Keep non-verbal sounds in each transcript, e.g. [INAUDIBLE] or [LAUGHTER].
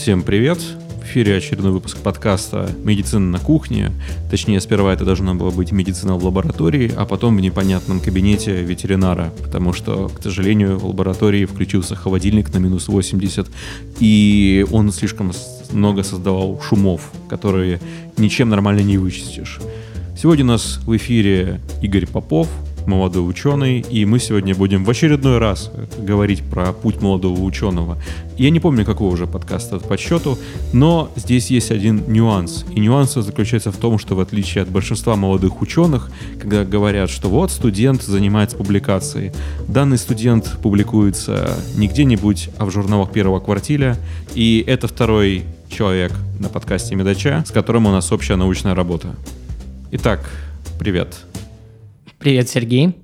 Всем привет! В эфире очередной выпуск подкаста «Медицина на кухне». Точнее, сперва это должно было быть медицина в лаборатории, а потом в непонятном кабинете ветеринара, потому что, к сожалению, в лаборатории включился холодильник на минус 80, и он слишком много создавал шумов, которые ничем нормально не вычистишь. Сегодня у нас в эфире Игорь Попов, молодой ученый, и мы сегодня будем в очередной раз говорить про путь молодого ученого. Я не помню, какой уже подкаст этот по счету, но здесь есть один нюанс. И нюанс заключается в том, что в отличие от большинства молодых ученых, когда говорят, что вот студент занимается публикацией, данный студент публикуется не где-нибудь, а в журналах первого квартиля, и это второй человек на подкасте Медача, с которым у нас общая научная работа. Итак, привет. Привет, Сергей.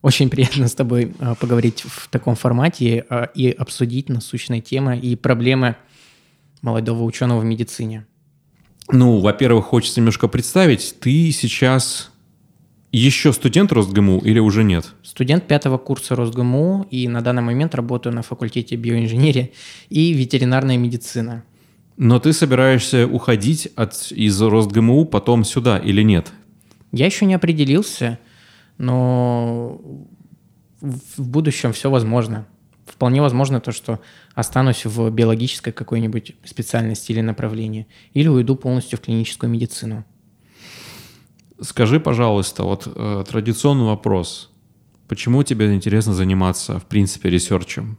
Очень приятно с тобой а, поговорить в таком формате а, и обсудить насущные темы и проблемы молодого ученого в медицине. Ну, во-первых, хочется немножко представить, ты сейчас еще студент РосГМУ или уже нет? Студент пятого курса РосГМУ и на данный момент работаю на факультете биоинженерии и ветеринарная медицина. Но ты собираешься уходить от, из РосГМУ потом сюда или нет? Я еще не определился – но в будущем все возможно. Вполне возможно то, что останусь в биологической какой-нибудь специальности или направлении, или уйду полностью в клиническую медицину. Скажи, пожалуйста, вот э, традиционный вопрос. Почему тебе интересно заниматься, в принципе, ресерчем?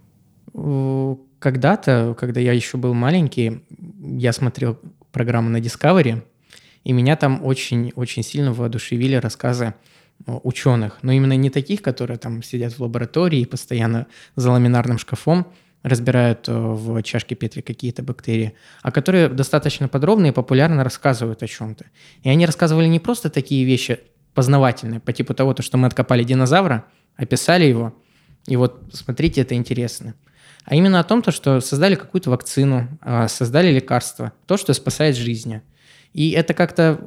Когда-то, когда я еще был маленький, я смотрел программу на Discovery, и меня там очень-очень сильно воодушевили рассказы Э, ученых, но именно не таких, которые там сидят в лаборатории и постоянно за ламинарным шкафом разбирают э, в чашке Петри какие-то бактерии, а которые достаточно подробно и популярно рассказывают о чем-то. И они рассказывали не просто такие вещи познавательные, по типу того, что мы откопали динозавра, описали его, и вот смотрите, это интересно. А именно о том, то, что создали какую-то вакцину, а, создали лекарство, то, что спасает жизни. И это как-то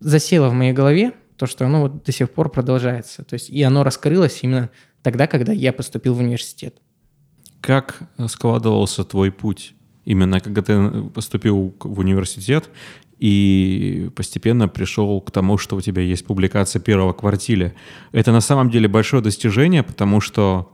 засело в моей голове, то, что оно вот до сих пор продолжается. То есть и оно раскрылось именно тогда, когда я поступил в университет. Как складывался твой путь? Именно когда ты поступил в университет и постепенно пришел к тому, что у тебя есть публикация первого квартиля. Это на самом деле большое достижение, потому что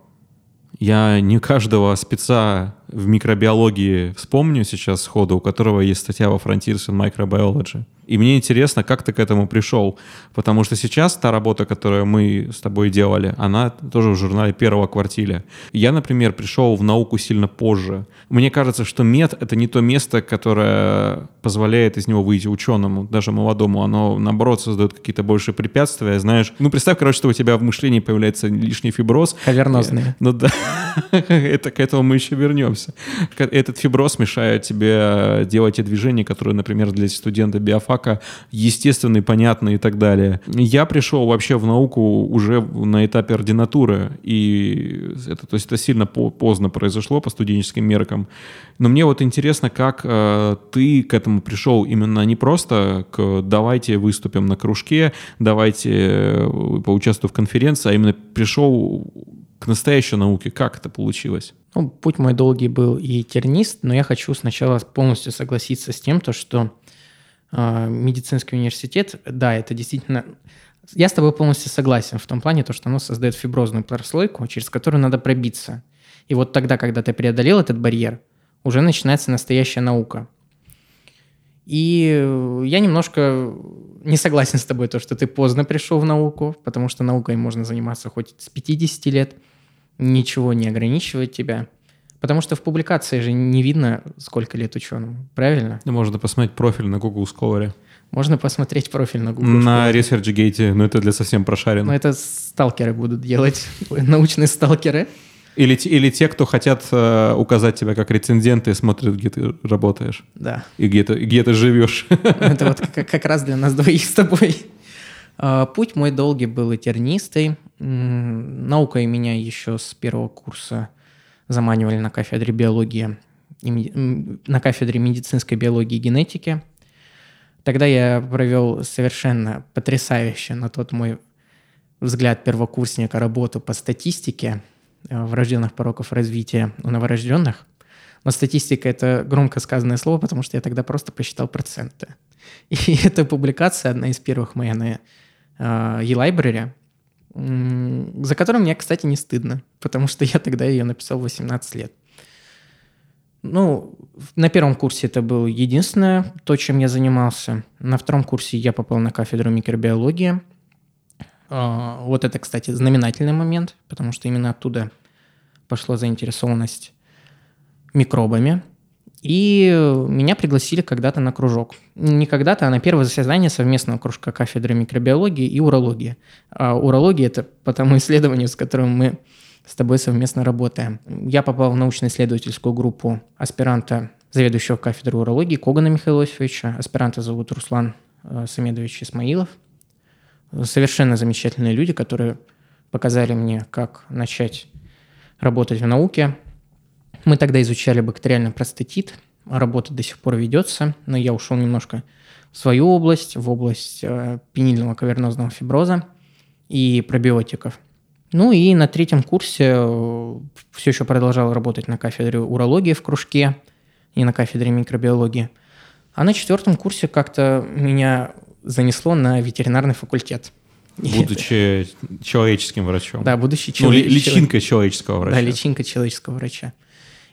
я не каждого спеца в микробиологии вспомню сейчас сходу, у которого есть статья во Frontiers in Microbiology. И мне интересно, как ты к этому пришел. Потому что сейчас та работа, которую мы с тобой делали, она тоже в журнале первого квартиля. Я, например, пришел в науку сильно позже. Мне кажется, что мед — это не то место, которое позволяет из него выйти ученому, даже молодому. Оно, наоборот, создает какие-то больше препятствия. Знаешь, ну, представь, короче, что у тебя в мышлении появляется лишний фиброз. Кавернозные. Ну да, [LAUGHS] это, к этому мы еще вернемся. Этот фиброз мешает тебе делать те движения, которые, например, для студента биофака фака естественный, понятный и так далее. Я пришел вообще в науку уже на этапе ординатуры, и это, то есть это сильно поздно произошло по студенческим меркам. Но мне вот интересно, как э, ты к этому пришел именно не просто к «давайте выступим на кружке», «давайте э, поучаствую в конференции», а именно пришел к настоящей науке. Как это получилось? Ну, путь мой долгий был и тернист, но я хочу сначала полностью согласиться с тем, то, что медицинский университет, да, это действительно... Я с тобой полностью согласен в том плане, то, что оно создает фиброзную прослойку, через которую надо пробиться. И вот тогда, когда ты преодолел этот барьер, уже начинается настоящая наука. И я немножко не согласен с тобой, то, что ты поздно пришел в науку, потому что наукой можно заниматься хоть с 50 лет, ничего не ограничивает тебя – Потому что в публикации же не видно, сколько лет ученому, правильно? Ну, можно посмотреть профиль на Google Scholar. Можно посмотреть профиль на Google На ResearchGate, но это для совсем прошаренных. Но это сталкеры будут делать, [LAUGHS] научные сталкеры. Или, или те, кто хотят э, указать тебя как рецензента и смотрят, где ты работаешь. Да. И где ты, где ты живешь. Это вот [LAUGHS] как, как раз для нас двоих с тобой. А, путь мой долгий был и тернистый. Наукой меня еще с первого курса заманивали на кафедре биологии, на кафедре медицинской биологии и генетики. Тогда я провел совершенно потрясающе на тот мой взгляд первокурсника работу по статистике э, врожденных пороков развития у новорожденных. Но статистика — это громко сказанное слово, потому что я тогда просто посчитал проценты. [LAUGHS] И эта публикация, одна из первых моя на e-library, за которую мне, кстати, не стыдно, потому что я тогда ее написал 18 лет. Ну, на первом курсе это было единственное, то, чем я занимался. На втором курсе я попал на кафедру микробиологии. А, вот это, кстати, знаменательный момент, потому что именно оттуда пошла заинтересованность микробами. И меня пригласили когда-то на кружок. Не когда-то, а на первое заседание совместного кружка кафедры микробиологии и урологии. А урология – это по тому [LAUGHS] исследованию, с которым мы с тобой совместно работаем. Я попал в научно-исследовательскую группу аспиранта, заведующего кафедрой урологии Когана Михаила. Аспиранта зовут Руслан э, Самедович Исмаилов. Совершенно замечательные люди, которые показали мне, как начать работать в науке. Мы тогда изучали бактериальный простатит. Работа до сих пор ведется, но я ушел немножко в свою область, в область э, пенильного кавернозного фиброза и пробиотиков – ну и на третьем курсе э, все еще продолжал работать на кафедре урологии в кружке и на кафедре микробиологии. А на четвертом курсе как-то меня занесло на ветеринарный факультет. Будучи [LAUGHS] человеческим врачом. Да, будучи ну, человек... ну, личинкой человеческого врача. Да, личинка человеческого врача.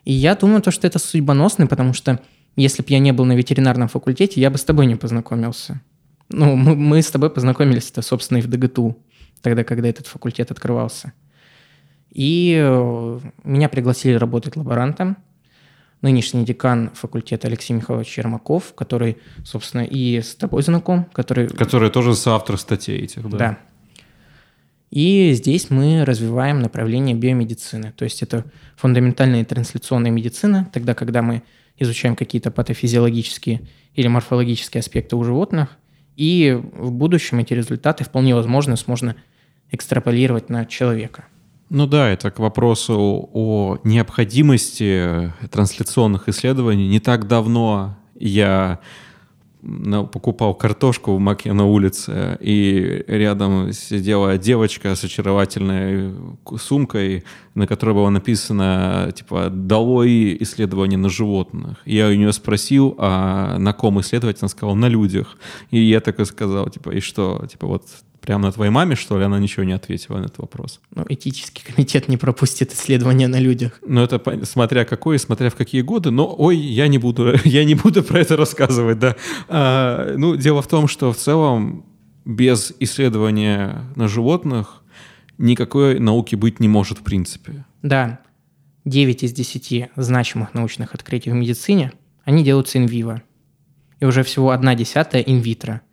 И я думаю, то, что это судьбоносно, потому что если бы я не был на ветеринарном факультете, я бы с тобой не познакомился. Ну, мы, мы с тобой познакомились-то, собственно, и в ДГТУ тогда, когда этот факультет открывался. И э, меня пригласили работать лаборантом. Нынешний декан факультета Алексей Михайлович Чермаков, который, собственно, и с тобой знаком. Который, который тоже соавтор статей этих, да? Да. И здесь мы развиваем направление биомедицины. То есть это фундаментальная трансляционная медицина, тогда, когда мы изучаем какие-то патофизиологические или морфологические аспекты у животных, и в будущем эти результаты вполне возможно можно экстраполировать на человека. Ну да, это к вопросу о необходимости трансляционных исследований. Не так давно я покупал картошку в Маке на улице, и рядом сидела девочка с очаровательной сумкой, на которой было написано, типа, «Долой исследование на животных». Я у нее спросил, а на ком исследовать? Она сказала, на людях. И я так и сказал, типа, и что? Типа, вот Прямо на твоей маме, что ли, она ничего не ответила на этот вопрос? Ну, этический комитет не пропустит исследования на людях. Ну, это смотря какой, смотря в какие годы. Но, ой, я не буду, [LAUGHS] я не буду про это рассказывать, да. А, ну, дело в том, что в целом без исследования на животных никакой науки быть не может в принципе. Да. 9 из 10 значимых научных открытий в медицине, они делаются инвиво. И уже всего одна десятая инвитро –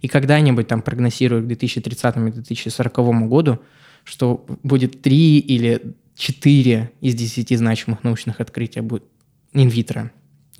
и когда-нибудь там прогнозируют к 2030-2040 году, что будет 3 или 4 из 10 значимых научных открытий будет инвитро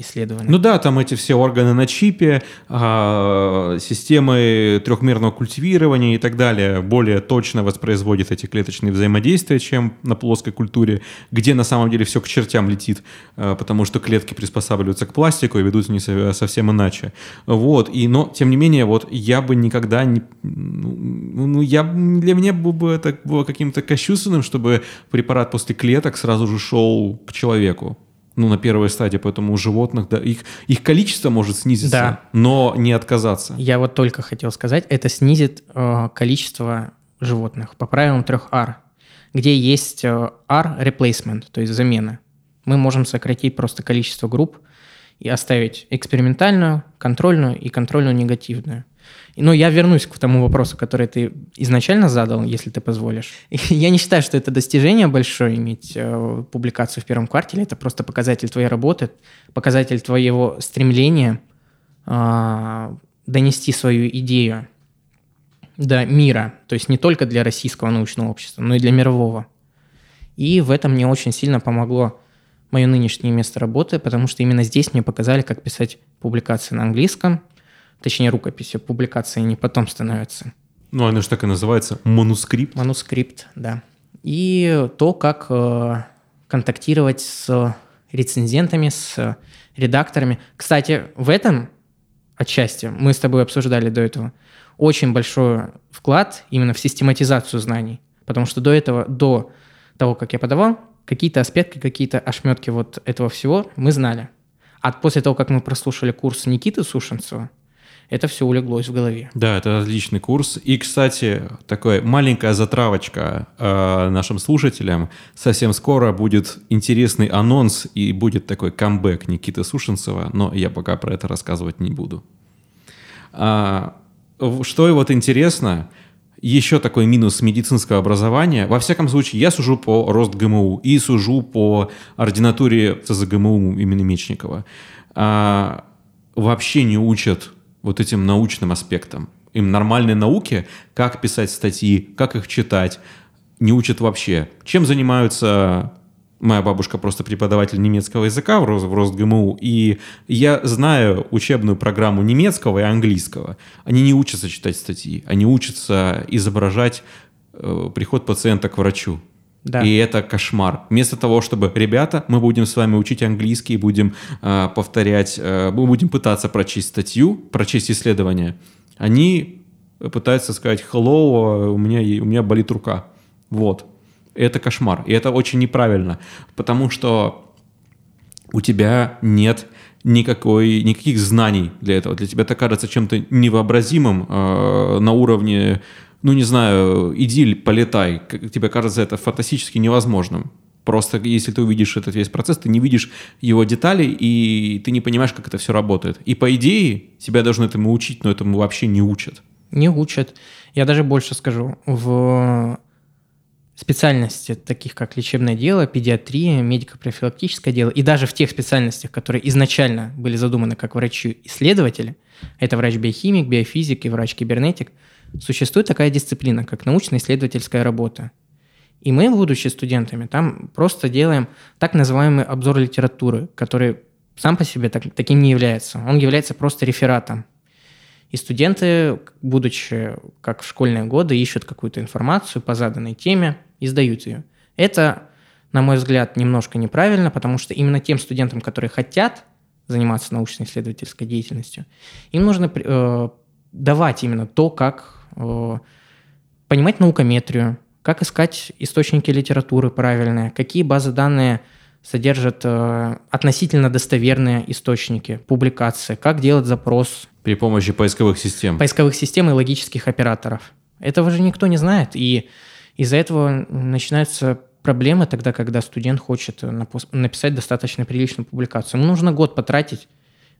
исследования. Ну да, там эти все органы на чипе, а, системы трехмерного культивирования и так далее более точно воспроизводят эти клеточные взаимодействия, чем на плоской культуре, где на самом деле все к чертям летит, а, потому что клетки приспосабливаются к пластику и ведут не совсем иначе. Вот, и, но тем не менее, вот я бы никогда не... Ну, ну я, для меня бы это было каким-то кощунственным, чтобы препарат после клеток сразу же шел к человеку ну, на первой стадии, поэтому у животных, да, их, их количество может снизиться, да. но не отказаться. Я вот только хотел сказать, это снизит э, количество животных по правилам трех R, где есть э, R replacement, то есть замена. Мы можем сократить просто количество групп и оставить экспериментальную, контрольную и контрольную негативную. Но я вернусь к тому вопросу, который ты изначально задал, если ты позволишь. [LAUGHS] Я не считаю, что это достижение большое иметь э, публикацию в первом квартале. Это просто показатель твоей работы, показатель твоего стремления э, донести свою идею до мира. То есть не только для российского научного общества, но и для мирового. И в этом мне очень сильно помогло мое нынешнее место работы, потому что именно здесь мне показали, как писать публикации на английском, точнее рукописи, публикации не потом становятся. Ну, оно же так и называется, манускрипт. Манускрипт, да. И то, как э, контактировать с рецензентами, с редакторами. Кстати, в этом отчасти мы с тобой обсуждали до этого очень большой вклад именно в систематизацию знаний. Потому что до этого, до того, как я подавал какие-то аспекты, какие-то ошметки вот этого всего мы знали. А после того, как мы прослушали курс Никиты Сушенцева, это все улеглось в голове. Да, это отличный курс. И, кстати, такая маленькая затравочка э, нашим слушателям. Совсем скоро будет интересный анонс и будет такой камбэк Никиты Сушенцева, но я пока про это рассказывать не буду. А, что и вот интересно, еще такой минус медицинского образования. Во всяком случае, я сужу по рост ГМУ и сужу по ординатуре ЦЗГМУ имени Мечникова. А, вообще не учат вот этим научным аспектам. Им нормальной науки, как писать статьи, как их читать, не учат вообще. Чем занимаются моя бабушка просто преподаватель немецкого языка в, Рост, в РосГМУ, и я знаю учебную программу немецкого и английского. Они не учатся читать статьи, они учатся изображать э, приход пациента к врачу. Да. И это кошмар. Вместо того, чтобы, ребята, мы будем с вами учить английский, будем э, повторять, э, мы будем пытаться прочесть статью, прочесть исследование, они пытаются сказать «hello, у меня, у меня болит рука». Вот. Это кошмар. И это очень неправильно, потому что у тебя нет никакой, никаких знаний для этого. Для тебя это кажется чем-то невообразимым э, на уровне ну не знаю, иди полетай, тебе кажется это фантастически невозможным. Просто если ты увидишь этот весь процесс, ты не видишь его деталей, и ты не понимаешь, как это все работает. И по идее, тебя должны этому учить, но этому вообще не учат. Не учат. Я даже больше скажу. В специальности, таких как лечебное дело, педиатрия, медико-профилактическое дело, и даже в тех специальностях, которые изначально были задуманы как врачи-исследователи, это врач-биохимик, биофизик и врач-кибернетик – существует такая дисциплина, как научно-исследовательская работа. И мы, будучи студентами, там просто делаем так называемый обзор литературы, который сам по себе так, таким не является. Он является просто рефератом. И студенты, будучи как в школьные годы, ищут какую-то информацию по заданной теме и сдают ее. Это, на мой взгляд, немножко неправильно, потому что именно тем студентам, которые хотят заниматься научно-исследовательской деятельностью, им нужно э, давать именно то, как понимать наукометрию, как искать источники литературы правильные, какие базы данных содержат э, относительно достоверные источники, публикации, как делать запрос. При помощи поисковых систем. Поисковых систем и логических операторов. Этого же никто не знает, и из-за этого начинаются проблемы тогда, когда студент хочет написать достаточно приличную публикацию. Ему нужно год потратить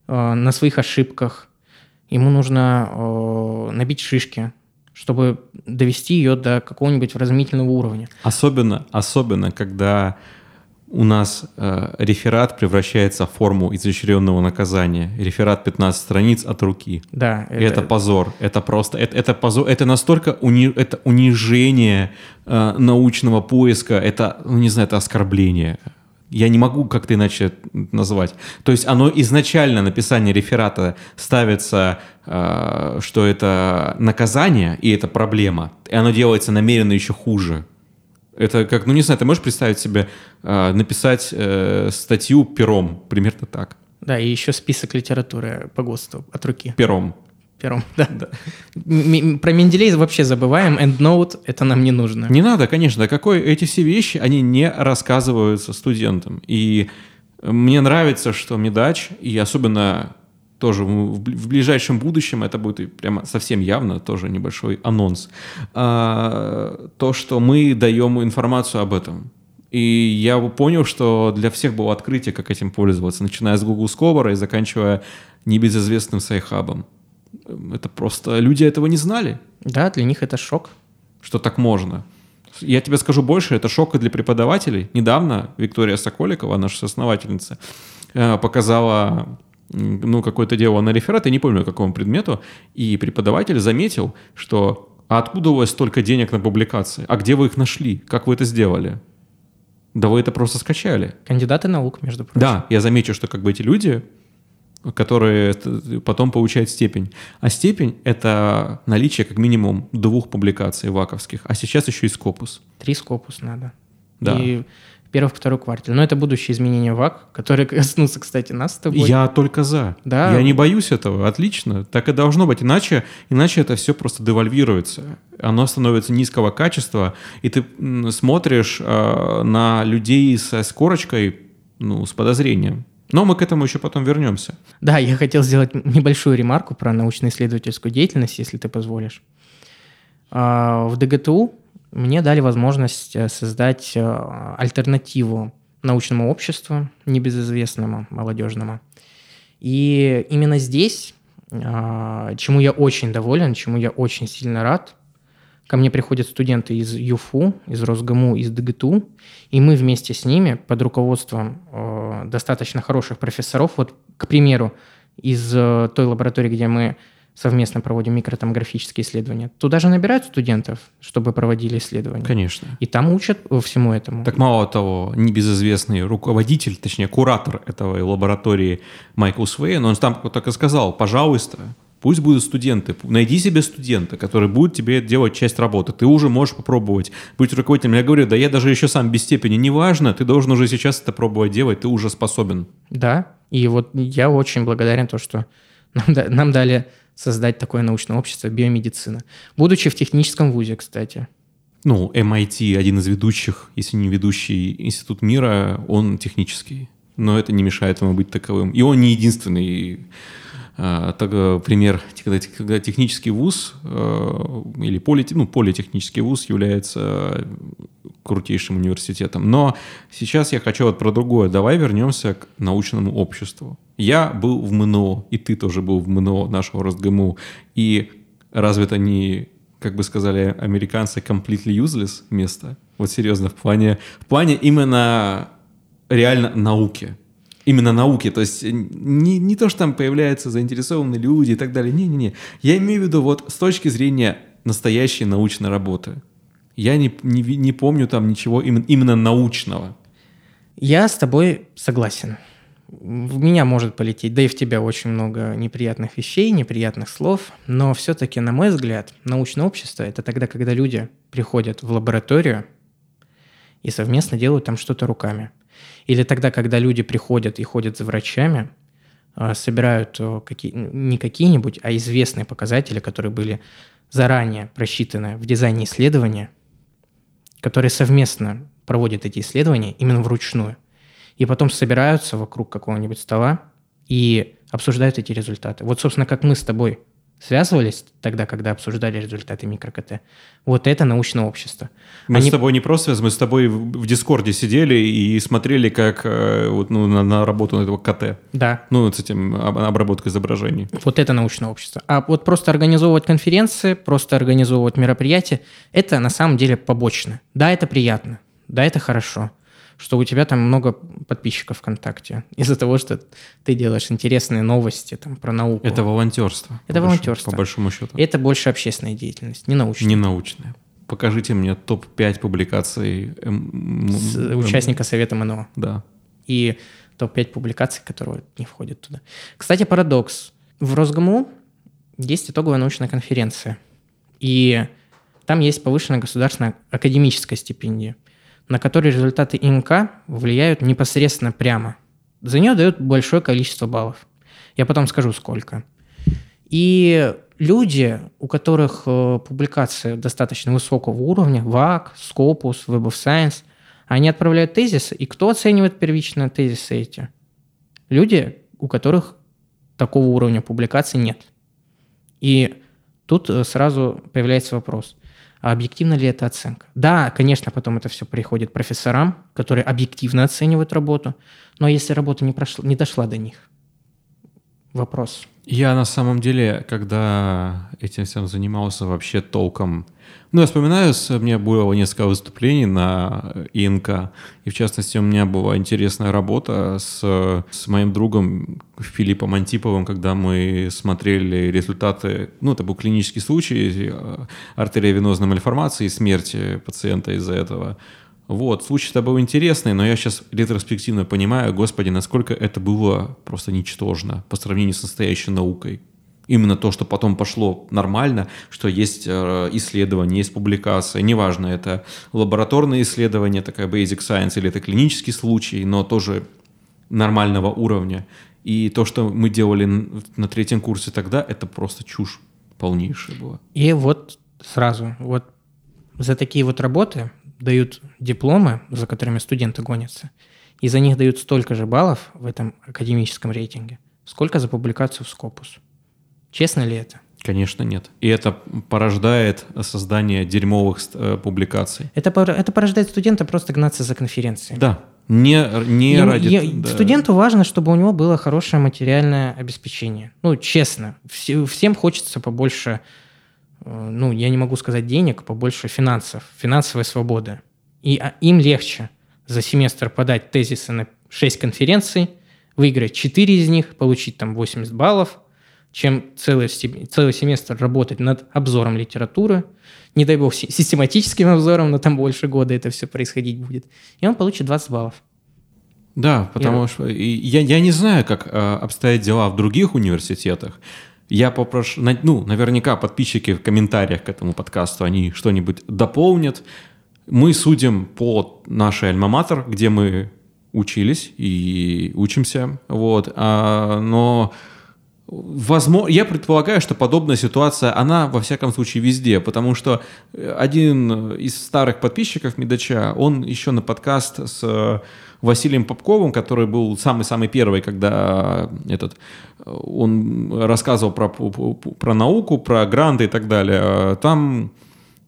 э, на своих ошибках, ему нужно э, набить шишки, чтобы довести ее до какого-нибудь вразумительного уровня. Особенно, особенно, когда у нас э, реферат превращается в форму изощренного наказания. Реферат 15 страниц от руки. Да. Это, это позор. Это просто, это, это позор. Это настолько уни, это унижение э, научного поиска. Это, ну не знаю, это оскорбление. Я не могу как-то иначе назвать. То есть оно изначально, написание реферата ставится, э, что это наказание и это проблема, и оно делается намеренно еще хуже. Это как, ну не знаю, ты можешь представить себе э, написать э, статью пером, примерно так. Да, и еще список литературы по ГОСТу от руки. Пером первом, [LAUGHS] да. да. Про Менделей вообще забываем, EndNote — это нам не нужно. Не надо, конечно. Какой эти все вещи, они не рассказываются студентам. И мне нравится, что Медач, и особенно тоже в ближайшем будущем, это будет прямо совсем явно, тоже небольшой анонс, а, то, что мы даем информацию об этом. И я понял, что для всех было открытие, как этим пользоваться, начиная с Google Scholar и заканчивая небезызвестным Sci-Hub ом. Это просто люди этого не знали. Да, для них это шок. Что так можно. Я тебе скажу больше, это шок и для преподавателей. Недавно Виктория Соколикова, наша основательница, э, показала ну, какое-то дело на реферат, я не помню, какому предмету, и преподаватель заметил, что а откуда у вас столько денег на публикации? А где вы их нашли? Как вы это сделали? Да вы это просто скачали. Кандидаты наук, между прочим. Да, я замечу, что как бы эти люди которые потом получают степень. А степень — это наличие как минимум двух публикаций ваковских, а сейчас еще и скопус. Три скопус надо. Да. И первый, второй квартал. Но это будущие изменения ВАК, которые коснутся, кстати, нас с тобой. Я только за. Да. Я не боюсь этого. Отлично. Так и должно быть. Иначе, иначе это все просто девальвируется. Оно становится низкого качества, и ты смотришь э, на людей со скорочкой ну, с подозрением. Но мы к этому еще потом вернемся. Да, я хотел сделать небольшую ремарку про научно-исследовательскую деятельность, если ты позволишь. А, в ДГТУ мне дали возможность э, создать э, альтернативу научному обществу, небезызвестному, молодежному. И именно здесь, а, чему я очень доволен, чему я очень сильно рад, ко мне приходят студенты из ЮФУ, из Росгму, из ДГТУ, и мы вместе с ними под руководством э, достаточно хороших профессоров, вот, к примеру, из той лаборатории, где мы совместно проводим микротомографические исследования. Туда же набирают студентов, чтобы проводили исследования. Конечно. И там учат всему этому. Так мало того, небезызвестный руководитель, точнее, куратор этой лаборатории Майкл Свейн, он там так и сказал, пожалуйста, Пусть будут студенты. Найди себе студента, который будет тебе делать часть работы. Ты уже можешь попробовать быть руководителем. Я говорю, да я даже еще сам без степени. Неважно, ты должен уже сейчас это пробовать делать, ты уже способен. Да, и вот я очень благодарен то, что нам, нам дали создать такое научное общество биомедицина. Будучи в техническом вузе, кстати. Ну, MIT, один из ведущих, если не ведущий институт мира, он технический. Но это не мешает ему быть таковым. И он не единственный так, э, пример, когда, технический вуз э, или поли, ну, политехнический вуз является крутейшим университетом. Но сейчас я хочу вот про другое. Давай вернемся к научному обществу. Я был в МНО, и ты тоже был в МНО нашего РосГМУ. И разве это не, как бы сказали американцы, completely useless место? Вот серьезно, в плане, в плане именно реально науки именно науки. То есть не, не то, что там появляются заинтересованные люди и так далее. Не-не-не. Я имею в виду вот с точки зрения настоящей научной работы. Я не, не, не помню там ничего именно, именно научного. Я с тобой согласен. В меня может полететь, да и в тебя очень много неприятных вещей, неприятных слов, но все-таки, на мой взгляд, научное общество – это тогда, когда люди приходят в лабораторию и совместно делают там что-то руками – или тогда, когда люди приходят и ходят за врачами, а, собирают э, какие, не какие-нибудь, а известные показатели, которые были заранее просчитаны в дизайне исследования, которые совместно проводят эти исследования именно вручную. И потом собираются вокруг какого-нибудь стола и обсуждают эти результаты. Вот, собственно, как мы с тобой связывались тогда, когда обсуждали результаты микро-КТ. Вот это научное общество. Мы Они... с тобой не просто связывались, мы с тобой в Дискорде сидели и смотрели, как э, вот, ну, на, на работу этого КТ. Да. Ну, с этим обработкой изображений. Вот это научное общество. А вот просто организовывать конференции, просто организовывать мероприятия, это на самом деле побочно. Да, это приятно. Да, это хорошо что у тебя там много подписчиков ВКонтакте из-за того, что ты делаешь интересные новости там, про науку. Это волонтерство. Это по волонтерство. Большому, по большому счету. Это больше общественная деятельность, не научная. Не научная. Покажите мне топ-5 публикаций С участника Совета МНО. Да. И топ-5 публикаций, которые не входят туда. Кстати, парадокс. В Росгму есть итоговая научная конференция. И там есть повышенная государственная академическая стипендия – на которые результаты ИМК влияют непосредственно прямо. За нее дают большое количество баллов. Я потом скажу, сколько. И люди, у которых э, публикации достаточно высокого уровня, ВАК, Scopus, Web of Science, они отправляют тезисы, и кто оценивает первично тезисы эти? Люди, у которых такого уровня публикаций нет. И тут э, сразу появляется вопрос а объективна ли эта оценка. Да, конечно, потом это все приходит профессорам, которые объективно оценивают работу, но если работа не, прошла, не дошла до них, вопрос. Я на самом деле, когда этим всем занимался вообще толком, ну, я вспоминаю, у меня было несколько выступлений на ИНК, и в частности у меня была интересная работа с, с моим другом Филиппом Антиповым, когда мы смотрели результаты, ну, это был клинический случай э, артериовенозной мальформации и смерти пациента из-за этого. Вот, случай-то был интересный, но я сейчас ретроспективно понимаю, господи, насколько это было просто ничтожно по сравнению с настоящей наукой. Именно то, что потом пошло нормально, что есть э, исследования, есть публикации, неважно, это лабораторные исследования, такая basic science, или это клинический случай, но тоже нормального уровня. И то, что мы делали на третьем курсе тогда, это просто чушь полнейшая была. И вот сразу, вот за такие вот работы дают дипломы, за которыми студенты гонятся, и за них дают столько же баллов в этом академическом рейтинге, сколько за публикацию в Scopus. Честно ли это? Конечно, нет. И это порождает создание дерьмовых э, публикаций. Это, это порождает студента просто гнаться за конференцией. Да. Не, не Ему, ради... Я, да. Студенту важно, чтобы у него было хорошее материальное обеспечение. Ну, честно. Все, всем хочется побольше, э, ну, я не могу сказать денег, побольше финансов, финансовой свободы. И а, им легче за семестр подать тезисы на 6 конференций, выиграть 4 из них, получить там 80 баллов – чем целый, целый семестр работать над обзором литературы, не дай бог систематическим обзором, но там больше года это все происходить будет, и он получит 20 баллов. Да, потому и... что я, я не знаю, как э, обстоят дела в других университетах. Я попрошу, ну, наверняка подписчики в комментариях к этому подкасту, они что-нибудь дополнят. Мы судим по нашей альма-матер, где мы учились и учимся, вот, а, но Возможно, я предполагаю, что подобная ситуация, она во всяком случае везде, потому что э, один из старых подписчиков Медача, он еще на подкаст с э, Василием Попковым, который был самый-самый первый, когда этот, он рассказывал про, про науку, про гранты и так далее. Там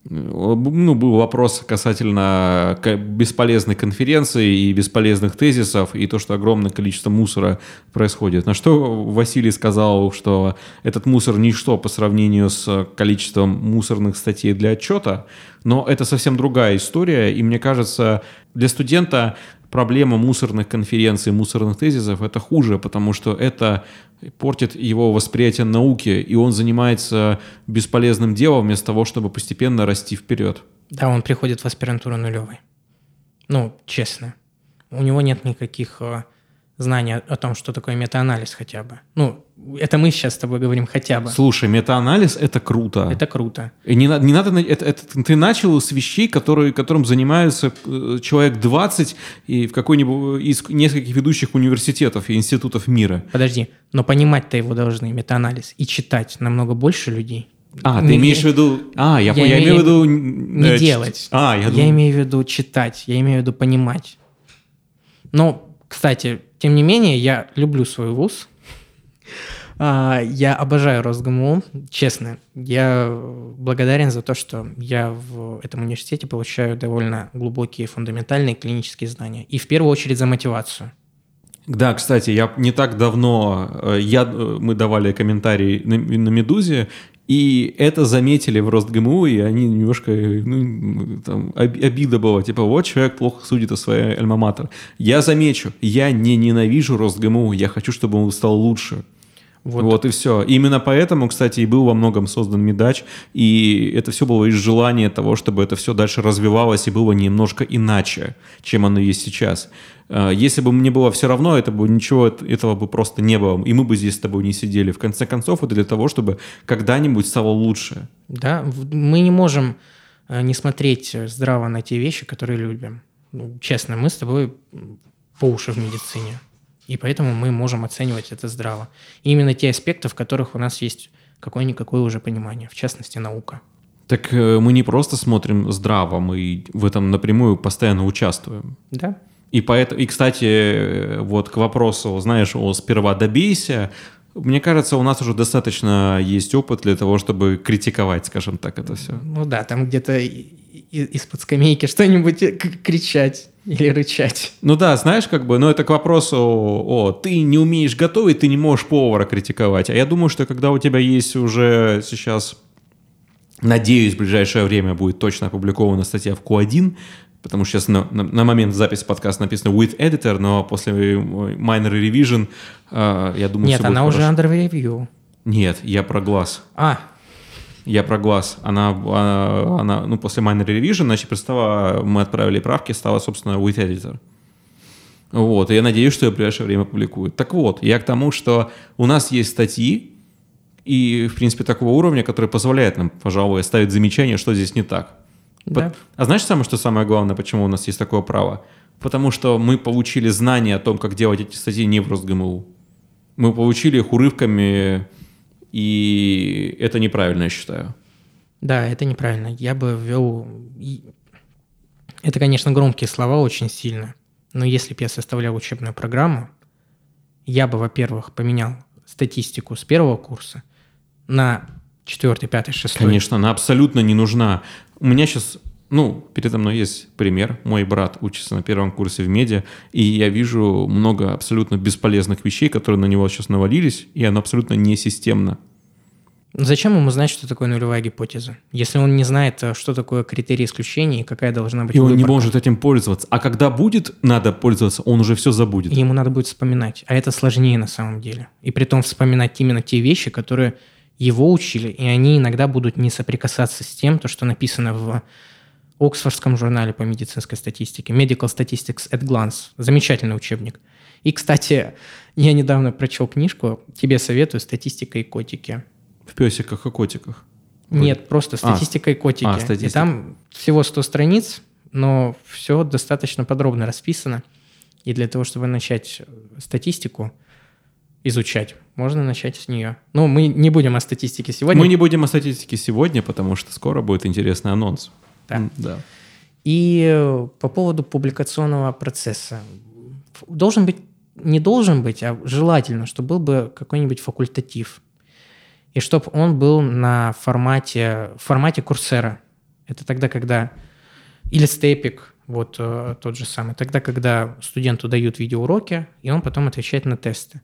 ну, был вопрос касательно бесполезной конференции и бесполезных тезисов, и то, что огромное количество мусора происходит. На что Василий сказал, что этот мусор ничто по сравнению с количеством мусорных статей для отчета, но это совсем другая история, и мне кажется, для студента проблема мусорных конференций, мусорных тезисов – это хуже, потому что это портит его восприятие науки, и он занимается бесполезным делом вместо того, чтобы постепенно расти вперед. Да, он приходит в аспирантуру нулевой. Ну, честно. У него нет никаких э, знаний о том, что такое метаанализ хотя бы. Ну, это мы сейчас с тобой говорим хотя бы. Слушай, метаанализ это круто. Это круто. И не, не надо, это, это, ты начал с вещей, которые, которым занимаются э, человек 20 и в какой-нибудь из нескольких ведущих университетов и институтов мира. Подожди, но понимать-то его должны, метаанализ, и читать намного больше людей. А, не, ты имеешь в виду... А, я, я, я имею в виду... Не э, делать. А, я, я имею в виду читать, я имею в виду понимать. Но, кстати, тем не менее, я люблю свой вуз, а, я обожаю Росгму, честно. Я благодарен за то, что я в этом университете получаю довольно глубокие фундаментальные клинические знания. И в первую очередь за мотивацию. Да, кстати, я не так давно, э, я, э, мы давали комментарий на, на «Медузе», и это заметили в РостГМУ, и они немножко, ну, там, обида была, типа, вот человек плохо судит о своей альма-матер. Я замечу, я не ненавижу РостГМУ, я хочу, чтобы он стал лучше. Вот. вот и все. Именно поэтому, кстати, и был во многом создан Медач, и это все было из желания того, чтобы это все дальше развивалось и было немножко иначе, чем оно есть сейчас. А, если бы мне было все равно, это бы ничего этого бы просто не было, и мы бы здесь с тобой не сидели. В конце концов, это для того, чтобы когда-нибудь стало лучше. Да, мы не можем э, не смотреть здраво на те вещи, которые любим. Ну, честно, мы с тобой по уши в медицине. И поэтому мы можем оценивать это здраво. И именно те аспекты, в которых у нас есть какое-никакое уже понимание, в частности, наука. Так э, мы не просто смотрим здраво, мы в этом напрямую постоянно участвуем. Да. И, поэтому, и, кстати, вот к вопросу, знаешь, о «сперва добейся», мне кажется, у нас уже достаточно есть опыт для того, чтобы критиковать, скажем так, это все. Ну да, там где-то из-под скамейки что-нибудь кричать или рычать. Ну да, знаешь, как бы, но это к вопросу, о, ты не умеешь готовить, ты не можешь повара критиковать. А я думаю, что когда у тебя есть уже сейчас, надеюсь, в ближайшее время будет точно опубликована статья в Q1, потому что сейчас на, на, на момент записи подкаста написано with editor, но после minor revision, э, я думаю, Нет, она хорошо. уже under review. Нет, я про глаз. А, я про глаз. Она, она, она ну, после minor revision, значит, стала, мы отправили правки, стала, собственно, with editor. Вот, и я надеюсь, что ее в ближайшее время публикуют. Так вот, я к тому, что у нас есть статьи, И, в принципе, такого уровня, который позволяет нам, пожалуй, оставить замечание, что здесь не так. Да. А знаешь самое, что самое главное, почему у нас есть такое право? Потому что мы получили знания о том, как делать эти статьи не в РосГМУ. Мы получили их урывками, и это неправильно, я считаю. Да, это неправильно. Я бы ввел... Это, конечно, громкие слова очень сильно. Но если бы я составлял учебную программу, я бы, во-первых, поменял статистику с первого курса на четвертый, пятый, шестой. Конечно, она абсолютно не нужна. У меня сейчас, ну, передо мной есть пример. Мой брат учится на первом курсе в медиа, и я вижу много абсолютно бесполезных вещей, которые на него сейчас навалились, и оно абсолютно не системно. Зачем ему знать, что такое нулевая гипотеза? Если он не знает, э, что такое критерий исключения и какая должна быть И он не выборка. может этим пользоваться. А когда будет надо пользоваться, он уже все забудет. И ему надо будет вспоминать. А это сложнее на самом деле. И при том вспоминать именно те вещи, которые его учили, и они иногда будут не соприкасаться с тем, то, что написано в Оксфордском журнале по медицинской статистике. Medical Statistics at Glance. Замечательный учебник. И, кстати, я недавно прочел книжку, тебе советую, «Статистика и котики». В песиках и котиках. Нет, просто статистика и котики. а, статистика. И там всего 100 страниц, но все достаточно подробно расписано. И для того, чтобы начать статистику изучать, можно начать с нее. Ну, мы не будем о статистике сегодня. Мы не будем о статистике сегодня, потому что скоро будет интересный анонс. Да. Да. И э, по поводу публикационного процесса. Должен быть, не должен быть, а желательно, чтобы был бы какой-нибудь факультатив. И чтобы он был на формате, формате курсера. Это тогда, когда... Или степик, вот э, тот же самый. Тогда, когда студенту дают видеоуроки, и он потом отвечает на тесты.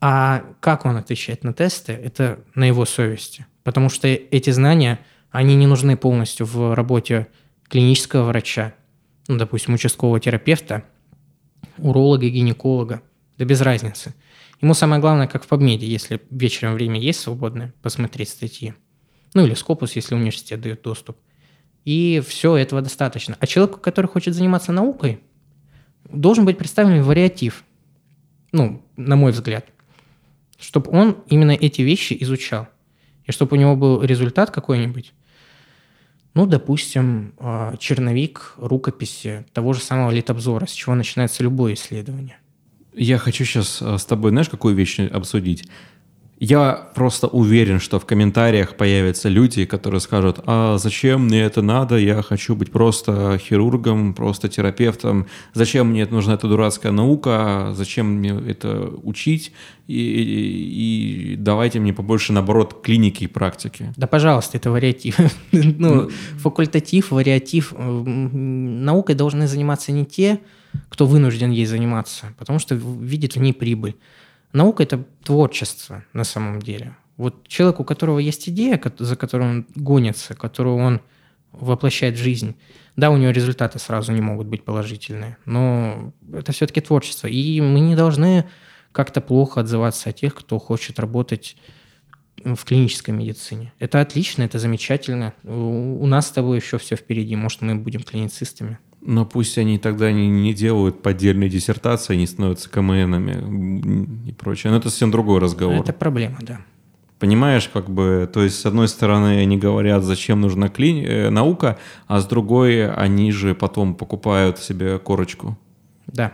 А как он отвечает на тесты, это на его совести. Потому что эти знания, они не нужны полностью в работе клинического врача, ну, допустим, участкового терапевта, уролога, гинеколога, да без разницы. Ему самое главное, как в PubMed, если вечером время есть свободное, посмотреть статьи. Ну или Scopus, если университет дает доступ. И все, этого достаточно. А человеку, который хочет заниматься наукой, должен быть представлен вариатив. Ну, на мой взгляд. Чтобы он именно эти вещи изучал. И чтобы у него был результат какой-нибудь, ну, допустим, э, черновик рукописи того же самого литобзора, с чего начинается любое исследование. Я хочу сейчас с тобой, знаешь, какую вещь обсудить? Я просто уверен, что в комментариях появятся люди, которые скажут, а зачем мне это надо, я хочу быть просто хирургом, просто терапевтом, зачем мне это нужна эта дурацкая наука, зачем мне это учить, и, и- и давайте мне побольше, наоборот, клиники и практики. Да, пожалуйста, это вариатив. [LAUGHS] Ну, факультатив, вариатив. Наукой должны заниматься не те, кто вынужден ей заниматься, потому что видит в ней прибыль. Наука – это творчество на самом деле. Вот человек, у которого есть идея, за которой он гонится, которую он воплощает в жизнь, да, у него результаты сразу не могут быть положительные, но это все-таки творчество. И мы не должны как-то плохо отзываться о тех, кто хочет работать в клинической медицине. Это отлично, это замечательно. У нас с тобой еще все впереди. Может, мы будем клиницистами. Но пусть они тогда не, не делают поддельные диссертации, не становятся КМНами и прочее. Но это совсем другой разговор. Это проблема, да. Понимаешь, как бы, то есть, с одной стороны, они говорят, зачем нужна кли- э, наука, а с другой, они же потом покупают себе корочку. Да.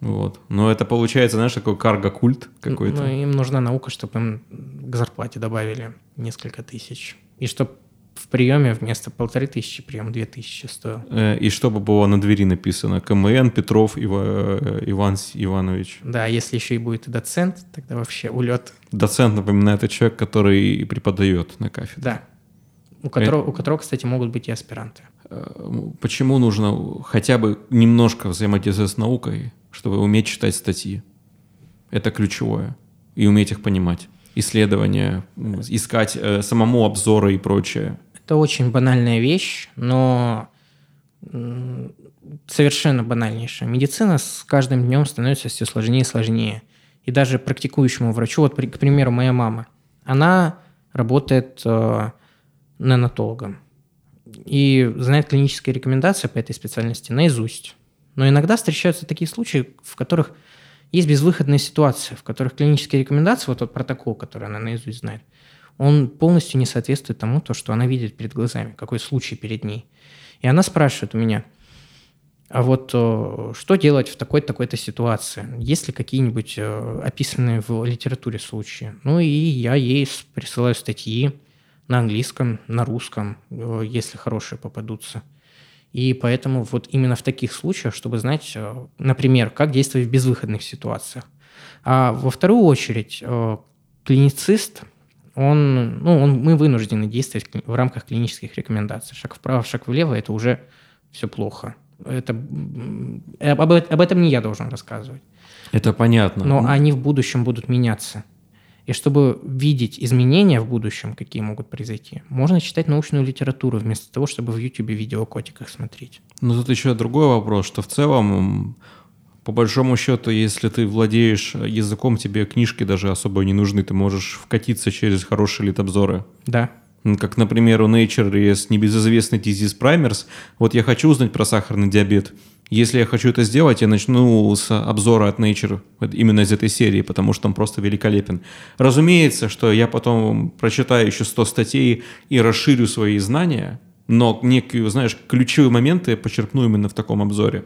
Вот. Но это получается, знаешь, такой карго-культ какой-то. Ну, им нужна наука, чтобы им к зарплате добавили несколько тысяч. И чтобы в приеме вместо полторы тысячи прием две тысячи стоил. Э, И чтобы было на двери написано КМН Петров Ива- э, Иван Иванович. Да, если еще и будет и доцент, тогда вообще улет. Доцент, напоминаю, это человек, который преподает на кафедре. Да. У которого, у которого, кстати, могут быть и аспиранты. Э, Почему нужно хотя бы немножко взаимодействовать с наукой, чтобы уметь читать статьи? Это ключевое. И уметь их понимать. Исследования, искать э, самому обзоры и прочее. Это очень банальная вещь, но совершенно банальнейшая. Медицина с каждым днем становится все сложнее и сложнее. И даже практикующему врачу, вот, к примеру, моя мама, она работает э, неонатологом и знает клинические рекомендации по этой специальности наизусть. Но иногда встречаются такие случаи, в которых есть безвыходные ситуации, в которых клинические рекомендации, вот тот протокол, который она наизусть знает, он полностью не соответствует тому, то, что она видит перед глазами, какой случай перед ней. И она спрашивает у меня, а вот э, что делать в такой-то такой-то ситуации? Есть ли какие-нибудь э, описанные в литературе случаи? Ну и я ей присылаю статьи на английском, на русском, э, если хорошие попадутся. И поэтому вот именно в таких случаях, чтобы знать, например, как действовать в безвыходных ситуациях. А во вторую очередь, клиницист, он, ну, он, мы вынуждены действовать в рамках клинических рекомендаций. Шаг вправо, шаг влево – это уже все плохо. Это, об, об этом не я должен рассказывать. Это понятно. Но они в будущем будут меняться. И чтобы видеть изменения в будущем, какие могут произойти, можно читать научную литературу вместо того, чтобы в YouTube видео о котиках смотреть. Но тут еще другой вопрос, что в целом, по большому счету, если ты владеешь языком, тебе книжки даже особо не нужны, ты можешь вкатиться через хорошие литобзоры. Да. Как, например, у Nature есть небезызвестный Disease Primers. Вот я хочу узнать про сахарный диабет. Если я хочу это сделать, я начну с обзора от Nature, именно из этой серии, потому что он просто великолепен. Разумеется, что я потом прочитаю еще 100 статей и расширю свои знания, но некие, знаешь, ключевые моменты я почерпну именно в таком обзоре.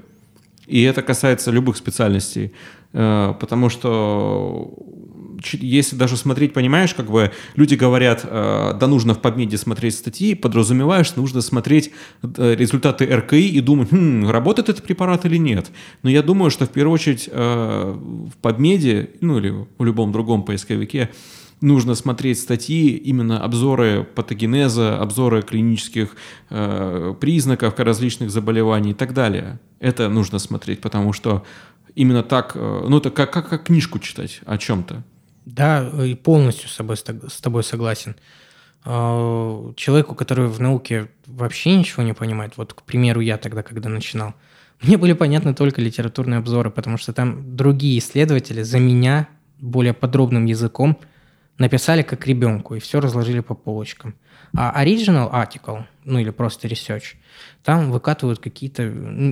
И это касается любых специальностей, э, потому что если даже смотреть, понимаешь, как бы люди говорят, э, да нужно в PubMed смотреть статьи, подразумеваешь, нужно смотреть э, результаты РКИ и думать, хм, работает этот препарат или нет. Но я думаю, что в первую очередь э, в PubMed, ну или в любом другом поисковике, нужно смотреть статьи, именно обзоры патогенеза, обзоры клинических э, признаков различных заболеваний и так далее. Это нужно смотреть, потому что именно так, э, ну это как, как, как книжку читать о чем-то. Да, и полностью с тобой, с тобой согласен. А, человеку, который в науке вообще ничего не понимает, вот, к примеру, я тогда, когда начинал, мне были понятны только литературные обзоры, потому что там другие исследователи за меня более подробным языком написали как ребенку и все разложили по полочкам. А original article, ну или просто research, там выкатывают какие-то...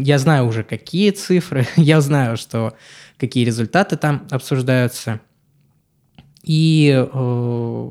Я знаю уже, какие цифры, [LAUGHS] я знаю, что какие результаты там обсуждаются – и э,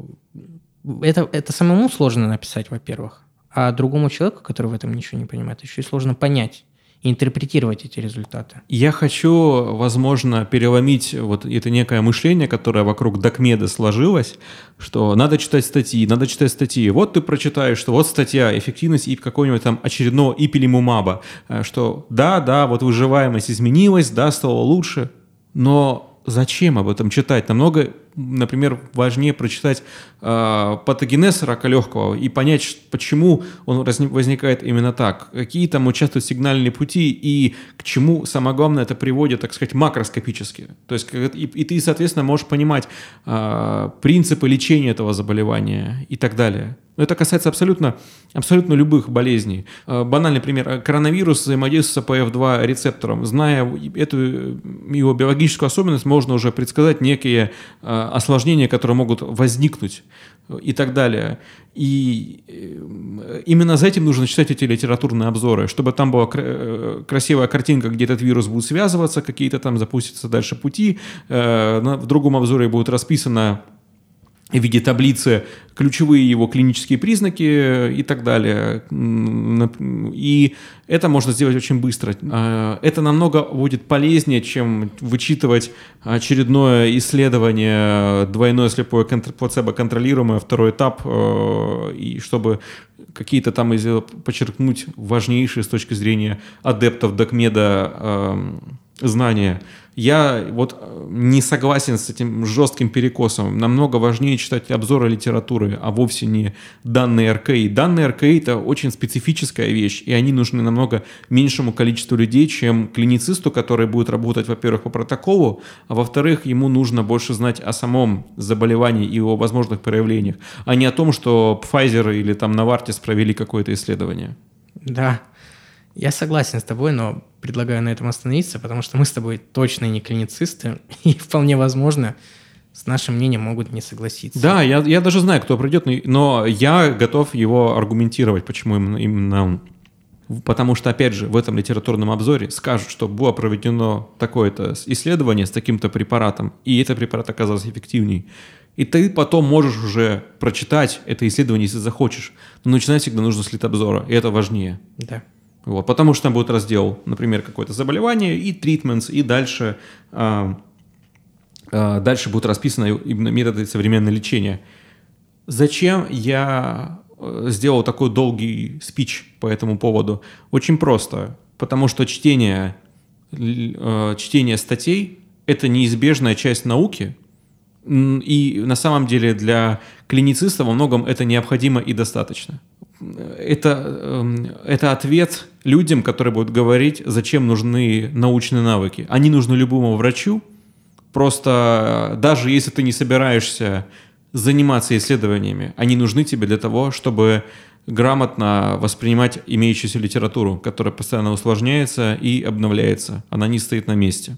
это, это самому сложно написать, во-первых. А другому человеку, который в этом ничего не понимает, еще и сложно понять интерпретировать эти результаты. Я хочу, возможно, переломить вот это некое мышление, которое вокруг Докмеда сложилось, что надо читать статьи, надо читать статьи. Вот ты прочитаешь, что вот статья «Эффективность и какого-нибудь там очередного ипилимумаба», э, что да, да, вот выживаемость изменилась, да, стало лучше, но зачем об этом читать? Намного, например, важнее прочитать э, патогенез рака легкого и понять, почему он возникает именно так, какие там участвуют сигнальные пути и к чему, самое главное, это приводит, так сказать, макроскопически. То есть и, и ты, соответственно, можешь понимать э, принципы лечения этого заболевания и так далее. Это касается абсолютно, абсолютно любых болезней. Э, банальный пример. Коронавирус взаимодействует с APF2 рецептором. Зная эту его биологическую особенность, можно уже предсказать некие э, осложнения, которые могут возникнуть и так далее. И э, именно за этим нужно читать эти литературные обзоры, чтобы там была красивая картинка, где этот вирус будет связываться, какие-то там запустятся дальше пути. В другом обзоре будет расписано в виде таблицы ключевые его клинические признаки и так далее. И это можно сделать очень быстро. А, это намного будет полезнее, чем вычитывать очередное исследование двойное слепое плацебо-контролируемое, второй этап, э, и чтобы какие-то там подчеркнуть важнейшие с точки зрения адептов Докмеда эм, знания. Я вот э, не согласен с этим жестким перекосом. Намного важнее читать обзоры литературы, а вовсе не данные РКИ. Данные РКИ – это очень специфическая вещь, и они нужны намного меньшему количеству людей, чем клиницисту, который будет работать, во-первых, по протоколу, а во-вторых, ему нужно больше знать о самом заболевании и его возможных проявлениях, а не о том, что Pfizer или там Novartis провели какое-то исследование. Да, я согласен с тобой, но предлагаю на этом остановиться, потому что мы с тобой точно не клиницисты, [LAUGHS] и вполне возможно, с нашим мнением могут не согласиться. Да, я, я даже знаю, кто придет, но я готов его аргументировать, почему именно, именно он. Потому что, опять же, в этом литературном обзоре скажут, что было проведено такое-то исследование с таким-то препаратом, и этот препарат оказался эффективней. И ты потом можешь уже прочитать это исследование, если захочешь. Но начинать всегда нужно с литобзора, и это важнее. Да. Вот, потому что там будет раздел, например, какое-то заболевание и тритментс, и дальше, э, э, дальше будут расписаны именно методы современного лечения. Зачем я э, сделал такой долгий спич по этому поводу? Очень просто. Потому что чтение, э, чтение статей – это неизбежная часть науки, и на самом деле для клинициста во многом это необходимо и достаточно. Это, эм, это ответ людям, которые будут говорить, зачем нужны научные навыки. Они нужны любому врачу. Просто даже если ты не собираешься заниматься исследованиями, они нужны тебе для того, чтобы грамотно воспринимать имеющуюся литературу, которая постоянно усложняется и обновляется. Она не стоит на месте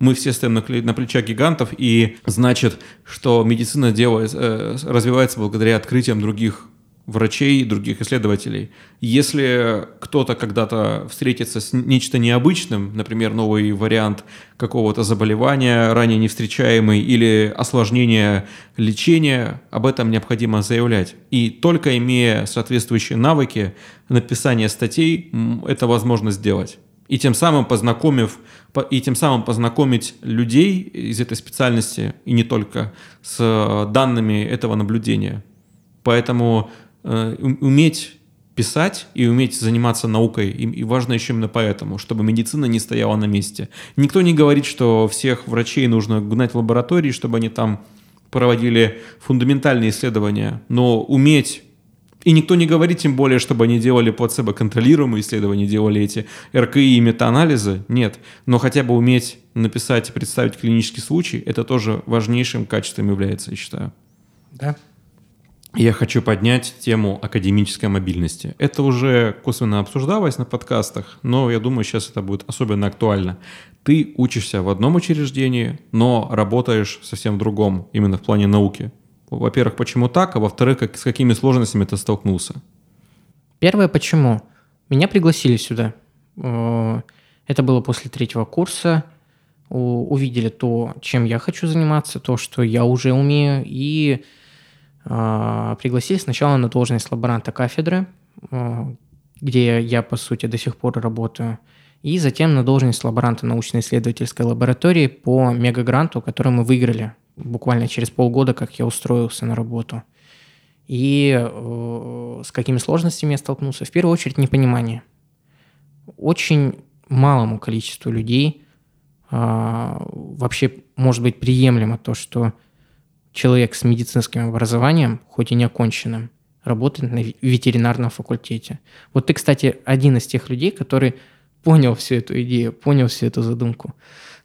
мы все стоим на, на плечах гигантов, и значит, что медицина делает, э, развивается благодаря открытиям других врачей, других исследователей. Если кто-то когда-то встретится с нечто необычным, например, новый вариант какого-то заболевания, ранее не встречаемый, или осложнение лечения, об этом необходимо заявлять. И только имея соответствующие навыки написания статей, это возможно сделать и тем самым познакомив и тем самым познакомить людей из этой специальности и не только с э, данными этого наблюдения. Поэтому уметь писать и уметь заниматься наукой. И, и важно еще именно поэтому, чтобы медицина не стояла на месте. Никто не говорит, что всех врачей нужно гнать в лаборатории, чтобы они там проводили фундаментальные исследования. Но уметь и никто не говорит, тем более, чтобы они делали плацебо-контролируемые исследования, делали эти РКИ и метаанализы. Нет. Но хотя бы уметь написать и представить клинический случай, это тоже важнейшим качеством является, я считаю. Да. Я хочу поднять тему академической мобильности. Это уже косвенно обсуждалось на подкастах, но я думаю, сейчас это будет особенно актуально. Ты учишься в одном учреждении, но работаешь совсем в другом, именно в плане науки. Во-первых, почему так, а во-вторых, как, с какими сложностями ты столкнулся? Первое, почему? Меня пригласили сюда. Э, это было после третьего курса. Увидели то, чем я хочу заниматься, то, что я уже умею, и пригласили сначала на должность лаборанта кафедры, э, где я, по сути, до сих пор работаю, и затем на должность лаборанта научно-исследовательской лаборатории по мегагранту, который мы выиграли буквально через полгода, как я устроился на работу. И э, с какими сложностями я столкнулся? В первую очередь непонимание. Очень малому количеству людей э, вообще может быть приемлемо то, что человек с медицинским образованием, хоть и не оконченным, работает на ветеринарном факультете. Вот ты, кстати, один из тех людей, который понял всю эту идею, понял всю эту задумку.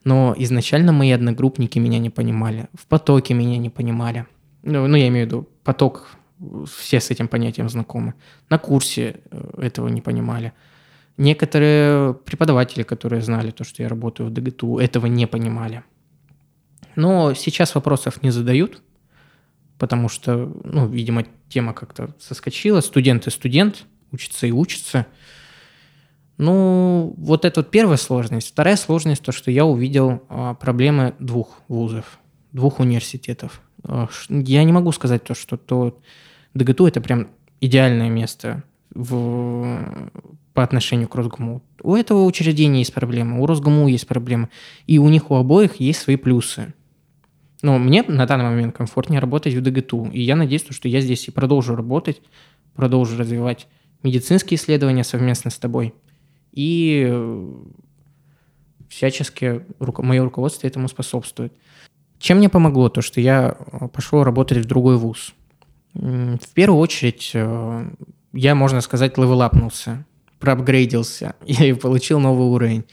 Но изначально мои одногруппники меня не понимали, в потоке меня не понимали. Ну, ну я имею в виду поток, все с этим понятием знакомы. На курсе э, этого не понимали. Некоторые преподаватели, которые знали то, что я работаю в ДГТУ, этого не понимали. Но сейчас вопросов не задают, потому что, ну, видимо, тема как-то соскочила. Студент и студент, учится и учится – ну, вот это вот первая сложность. Вторая сложность, то, что я увидел а, проблемы двух вузов, двух университетов. А, я не могу сказать то, что то ДГТУ это прям идеальное место в, по отношению к Росгуму. У этого учреждения есть проблемы, у Росгуму есть проблемы, и у них у обоих есть свои плюсы. Но мне на данный момент комфортнее работать в ДГТУ, и я надеюсь, что я здесь и продолжу работать, продолжу развивать медицинские исследования совместно с тобой – и э, всячески мое руководство этому способствует. Чем мне помогло то, что я э, пошел работать в другой вуз? В первую очередь, э, я, можно сказать, левелапнулся, проапгрейдился [LAUGHS] и получил новый уровень.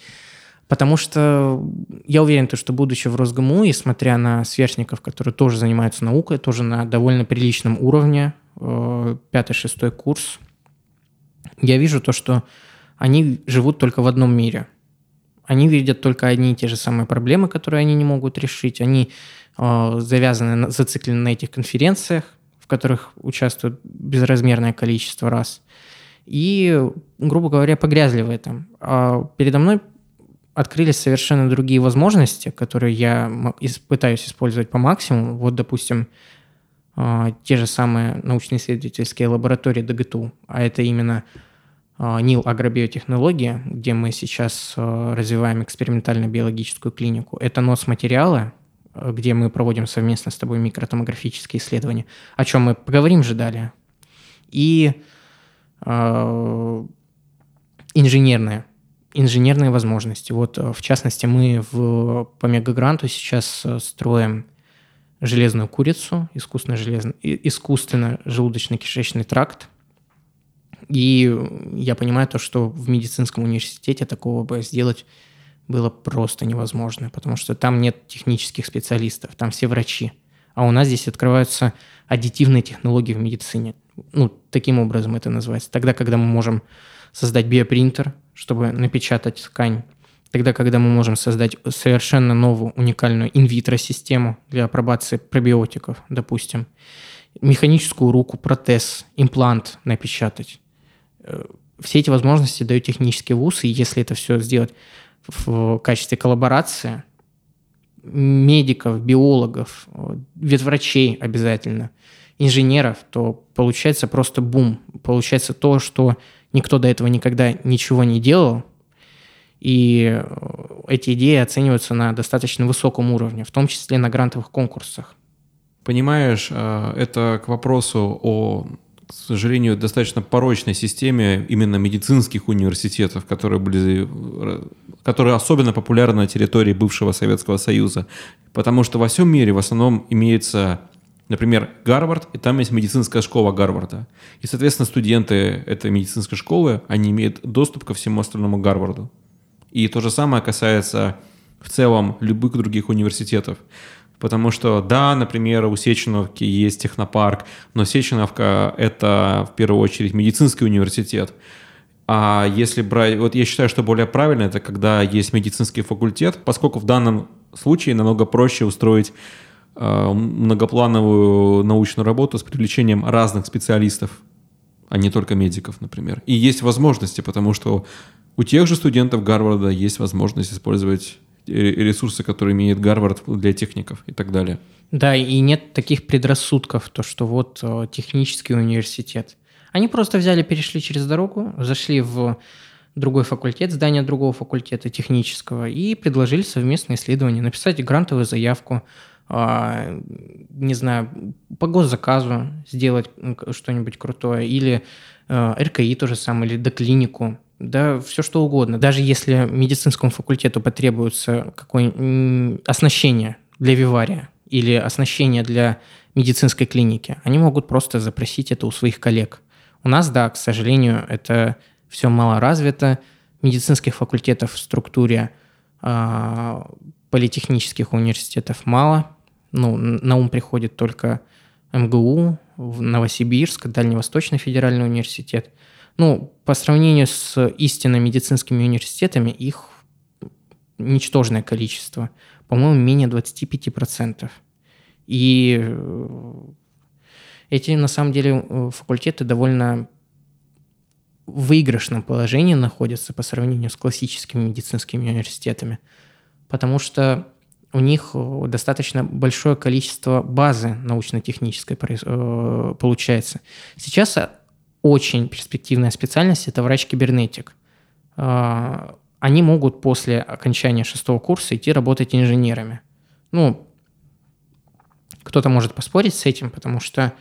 Потому что я уверен, что будучи в Росгму и смотря на сверстников, которые тоже занимаются наукой, тоже на довольно приличном уровне, пятый-шестой курс, я вижу то, что они живут только в одном мире. Они видят только одни и те же самые проблемы, которые они не могут решить. Они э, завязаны, зациклены на этих конференциях, в которых участвует безразмерное количество раз. и, грубо говоря, погрязли в этом. А передо мной открылись совершенно другие возможности, которые я пытаюсь использовать по максимуму. Вот, допустим, а, те же самые научно-исследовательские лаборатории ДГТУ, а это именно а, НИЛ агробиотехнологии, где мы сейчас а, развиваем экспериментально-биологическую клинику. Это НОС-материалы, где мы проводим совместно с тобой микротомографические исследования, о чем мы поговорим же далее. И э, инженерные, возможности. Вот, в частности, мы в, по мегагранту сейчас строим железную курицу, искусственно, железно, искусственно желудочно-кишечный тракт. И я понимаю то, что в медицинском университете такого бы сделать было просто невозможно, потому что там нет технических специалистов, там все врачи. А у нас здесь открываются аддитивные технологии в медицине. Ну, таким образом это называется. Тогда, когда мы можем создать биопринтер, чтобы напечатать ткань Тогда, когда мы можем создать совершенно новую уникальную инвитро-систему для апробации пробиотиков, допустим, механическую руку, протез, имплант напечатать. Э, все эти возможности дают технический вуз, и если это все сделать в качестве коллаборации, медиков, биологов, ветврачей обязательно, инженеров, то получается просто бум. Получается то, что никто до этого никогда ничего не делал, и э, эти идеи оцениваются на достаточно высоком уровне, в том числе на грантовых конкурсах. Понимаешь, э, это к вопросу о, к сожалению, достаточно порочной системе именно медицинских университетов, которые были э, которые особенно популярны на территории бывшего Советского Союза. Потому что во всем мире в основном имеется Например, Гарвард, и там есть медицинская школа Гарварда. И, соответственно, студенты этой медицинской школы, они имеют доступ ко всему остальному Гарварду. И то же самое касается в целом любых других университетов. Потому что, да, например, у Сеченовки есть технопарк, но Сеченовка — это в первую очередь медицинский университет. А если брать... Вот я считаю, что более правильно это когда есть медицинский факультет, поскольку в данном случае намного проще устроить многоплановую научную работу с привлечением разных специалистов, а не только медиков, например. И есть возможности, потому что у тех же студентов Гарварда есть возможность использовать ресурсы, которые имеет Гарвард для техников и так далее. Да, и нет таких предрассудков, то что вот э, технический университет. Они просто взяли, перешли через дорогу, зашли в другой факультет, здание другого факультета технического и предложили совместное исследование, написать грантовую заявку, не знаю, по госзаказу сделать что-нибудь крутое, или э, РКИ то же самое, или доклинику да все что угодно. Даже если медицинскому факультету потребуется какое оснащение для вивария или оснащение для медицинской клиники, они могут просто запросить это у своих коллег. У нас, да, к сожалению, это все мало развито. Медицинских факультетов в структуре э, политехнических университетов мало. Ну, на ум приходит только МГУ, Новосибирск, Дальневосточный федеральный университет – ну, по сравнению с истинно медицинскими университетами, их ничтожное количество. По-моему, менее 25%. И э, эти, на самом деле, э, факультеты довольно в выигрышном положении находятся по сравнению с классическими медицинскими университетами, потому что у них э, достаточно большое количество базы научно-технической получается. Сейчас очень перспективная специальность – это врач-кибернетик. Они могут после окончания шестого курса идти работать инженерами. Ну, кто-то может поспорить с этим, потому что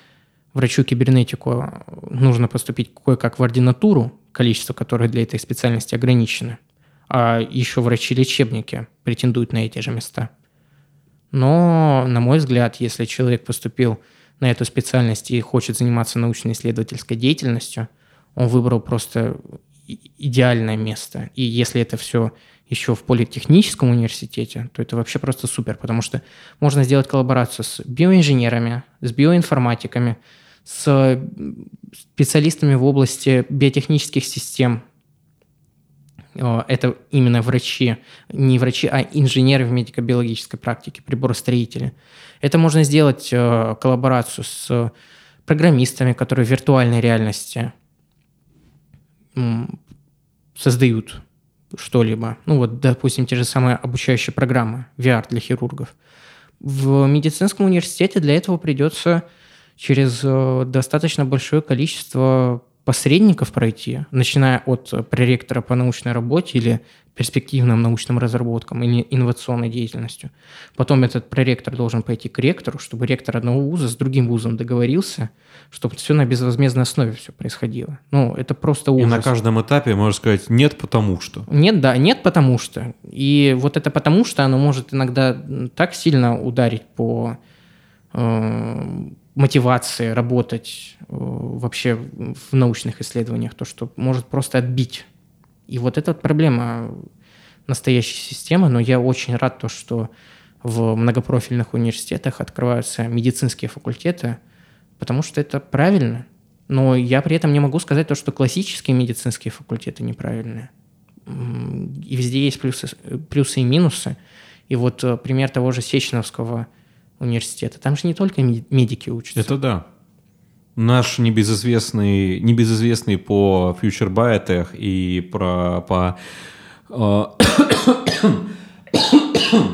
врачу-кибернетику нужно поступить кое-как в ординатуру, количество которое для этой специальности ограничено, а еще врачи-лечебники претендуют на эти же места. Но, на мой взгляд, если человек поступил на эту специальность и хочет заниматься научно-исследовательской деятельностью, он выбрал просто идеальное место. И если это все еще в политехническом университете, то это вообще просто супер, потому что можно сделать коллаборацию с биоинженерами, с биоинформатиками, с специалистами в области биотехнических систем. Это именно врачи, не врачи, а инженеры в медико-биологической практике, приборостроители. Это можно сделать э, коллаборацию с программистами, которые в виртуальной реальности создают что-либо. Ну вот, допустим, те же самые обучающие программы, VR для хирургов. В медицинском университете для этого придется через э, достаточно большое количество посредников пройти, начиная от проректора по научной работе или перспективным научным разработкам или инновационной деятельностью. Потом этот проректор должен пойти к ректору, чтобы ректор одного вуза с другим вузом договорился, чтобы все на безвозмездной основе все происходило. Ну, это просто ужас. И на каждом этапе можно сказать «нет, потому что». Нет, да, нет, потому что. И вот это потому что, оно может иногда так сильно ударить по э, мотивации работать э, вообще в научных исследованиях, то, что может просто отбить и вот эта проблема настоящей системы, но я очень рад то, что в многопрофильных университетах открываются медицинские факультеты, потому что это правильно. Но я при этом не могу сказать то, что классические медицинские факультеты неправильные. И везде есть плюсы, плюсы и минусы. И вот э, пример того же Сеченовского университета. Там же не только медики учатся. Это да. Наш небезызвестный, небезызвестный по Future Biotech и про, по э, [COUGHS]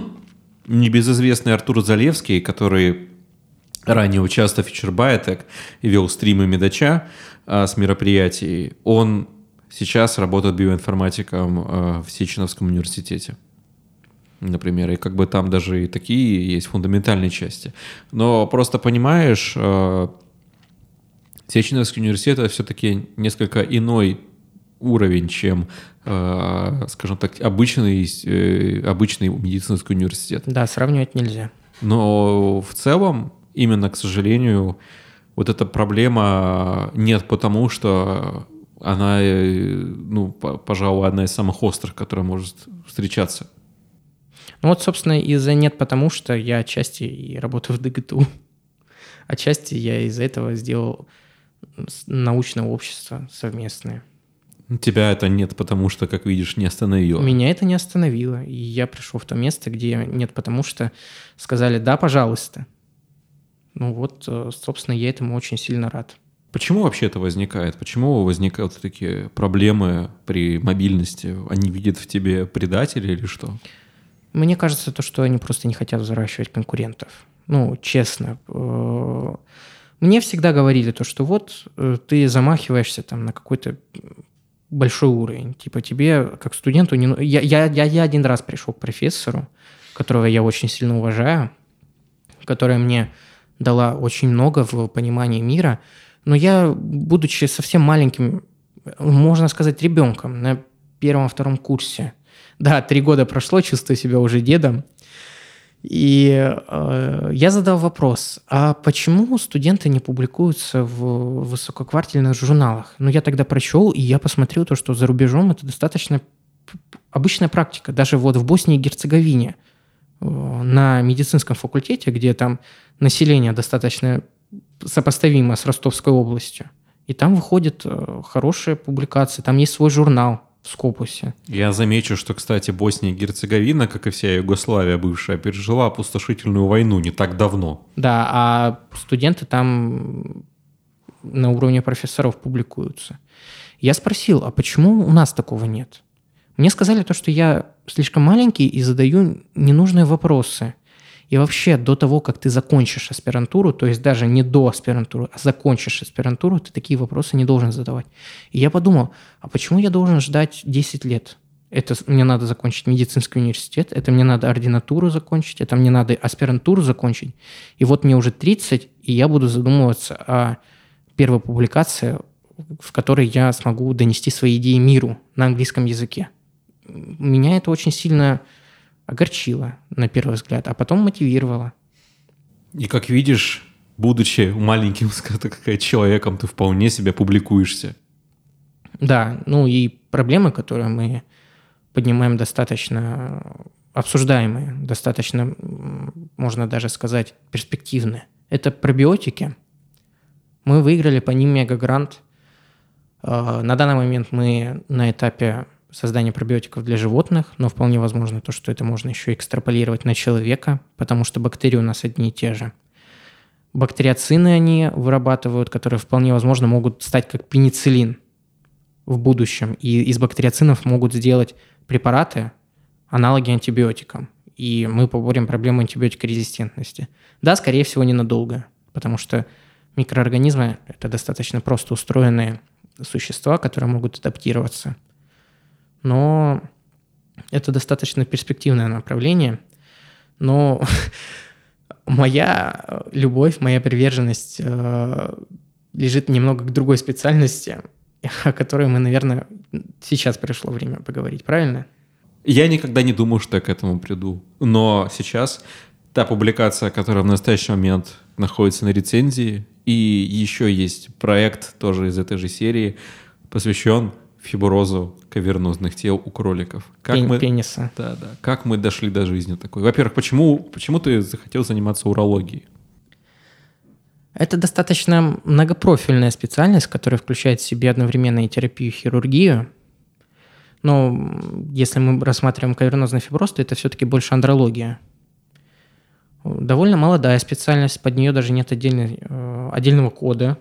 небезызвестный Артур Залевский, который ранее участвовал в Future Biotech и вел стримы Медача э, с мероприятий, он сейчас работает биоинформатиком э, в Сеченовском университете например, и как бы там даже и такие есть фундаментальные части. Но просто понимаешь, э, Сеченовский университет это все-таки несколько иной уровень, чем, э, скажем так, обычный, э, обычный медицинский университет. Да, сравнивать нельзя. Но в целом, именно, к сожалению, вот эта проблема нет потому, что она, э, ну, пожалуй, одна из самых острых, которая может встречаться. Ну вот, собственно, из-за нет потому, что я отчасти и работаю в ДГТУ. Отчасти я из-за этого сделал научное общество совместное. Тебя это нет, потому что, как видишь, не остановило. Меня это не остановило. И я пришел в то место, где нет, потому что сказали «да, пожалуйста». Ну вот, э, собственно, я этому очень сильно рад. Почему вообще это возникает? Почему возникают такие проблемы при мобильности? Они видят в тебе предателя или что? Мне кажется, то, что они просто не хотят взращивать конкурентов. Ну, честно. Э, мне всегда говорили то, что вот э, ты замахиваешься там на какой-то большой уровень. Типа тебе, как студенту, не... я, я, я, я один раз пришел к профессору, которого я очень сильно уважаю, которая мне дала очень много в понимании мира, но я, будучи совсем маленьким, можно сказать, ребенком на первом-втором курсе, да, три года прошло, чувствую себя уже дедом, и э, я задал вопрос, а почему студенты не публикуются в высококвартальных журналах? Ну, я тогда прочел, и я посмотрел то, что за рубежом это достаточно обычная практика. Даже вот в Боснии и Герцеговине э, на медицинском факультете, где там население достаточно сопоставимо с Ростовской областью, и там выходят э, хорошие публикации, там есть свой журнал, Скопусе. Я замечу, что, кстати, Босния и Герцеговина, как и вся Югославия бывшая, пережила опустошительную войну не так давно. Да, а студенты там на уровне профессоров публикуются. Я спросил, а почему у нас такого нет? Мне сказали то, что я слишком маленький и задаю ненужные вопросы – и вообще до того, как ты закончишь аспирантуру, то есть даже не до аспирантуры, а закончишь аспирантуру, ты такие вопросы не должен задавать. И я подумал, а почему я должен ждать 10 лет? Это мне надо закончить медицинский университет, это мне надо ординатуру закончить, это мне надо аспирантуру закончить. И вот мне уже 30, и я буду задумываться о первой публикации, в которой я смогу донести свои идеи миру на английском языке. Меня это очень сильно огорчило на первый взгляд, а потом мотивировало. И как видишь, будучи маленьким [LAUGHS] сказать, человеком, ты вполне себя публикуешься. Да, ну и проблемы, которые мы поднимаем достаточно обсуждаемые, достаточно, можно даже сказать, перспективные. Это пробиотики. Мы выиграли по ним мегагрант. А, на данный момент мы на этапе создание пробиотиков для животных, но вполне возможно то, что это можно еще экстраполировать на человека, потому что бактерии у нас одни и те же. Бактериоцины они вырабатывают, которые вполне возможно могут стать как пенициллин. в будущем, и из бактериоцинов могут сделать препараты, аналоги антибиотикам, и мы поборем проблему антибиотикорезистентности. Да, скорее всего, ненадолго, потому что микроорганизмы – это достаточно просто устроенные существа, которые могут адаптироваться. Но это достаточно перспективное направление. Но [LAUGHS] моя любовь, моя приверженность э, лежит немного к другой специальности, [LAUGHS] о которой мы, наверное, сейчас пришло время поговорить, правильно? Я никогда не думал, что я к этому приду. Но сейчас та публикация, которая в настоящий момент находится на рецензии, и еще есть проект тоже из этой же серии, посвящен фиброзу кавернозных тел у кроликов. Как Пен, мы, пениса. Да, да. Как мы дошли до жизни такой? Во-первых, почему, почему ты захотел заниматься урологией? Это достаточно многопрофильная специальность, которая включает в себе одновременно и терапию, и хирургию. Но если мы рассматриваем кавернозный фиброз, то это все-таки больше андрология. Довольно молодая специальность, под нее даже нет отдельной, э, отдельного кода.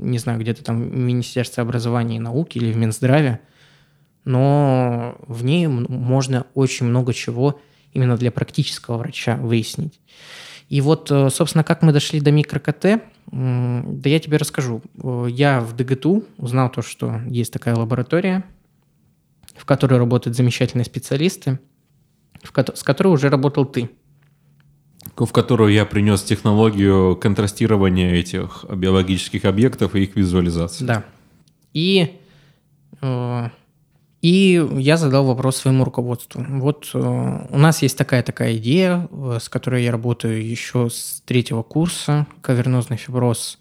Не знаю, где-то там в Министерстве образования и науки или в Минздраве. Но в ней можно очень много чего именно для практического врача выяснить. И вот, э, собственно, как мы дошли до микро-КТ, да я тебе расскажу. Э, я в ДГТУ узнал то, что есть такая лаборатория, в которой работают замечательные специалисты, с которой уже работал ты. В которую я принес технологию контрастирования этих биологических объектов и их визуализации. Да. И э, и я задал вопрос своему руководству. Вот э, у нас есть такая-такая идея, э, с которой я работаю еще с третьего курса, кавернозный фиброз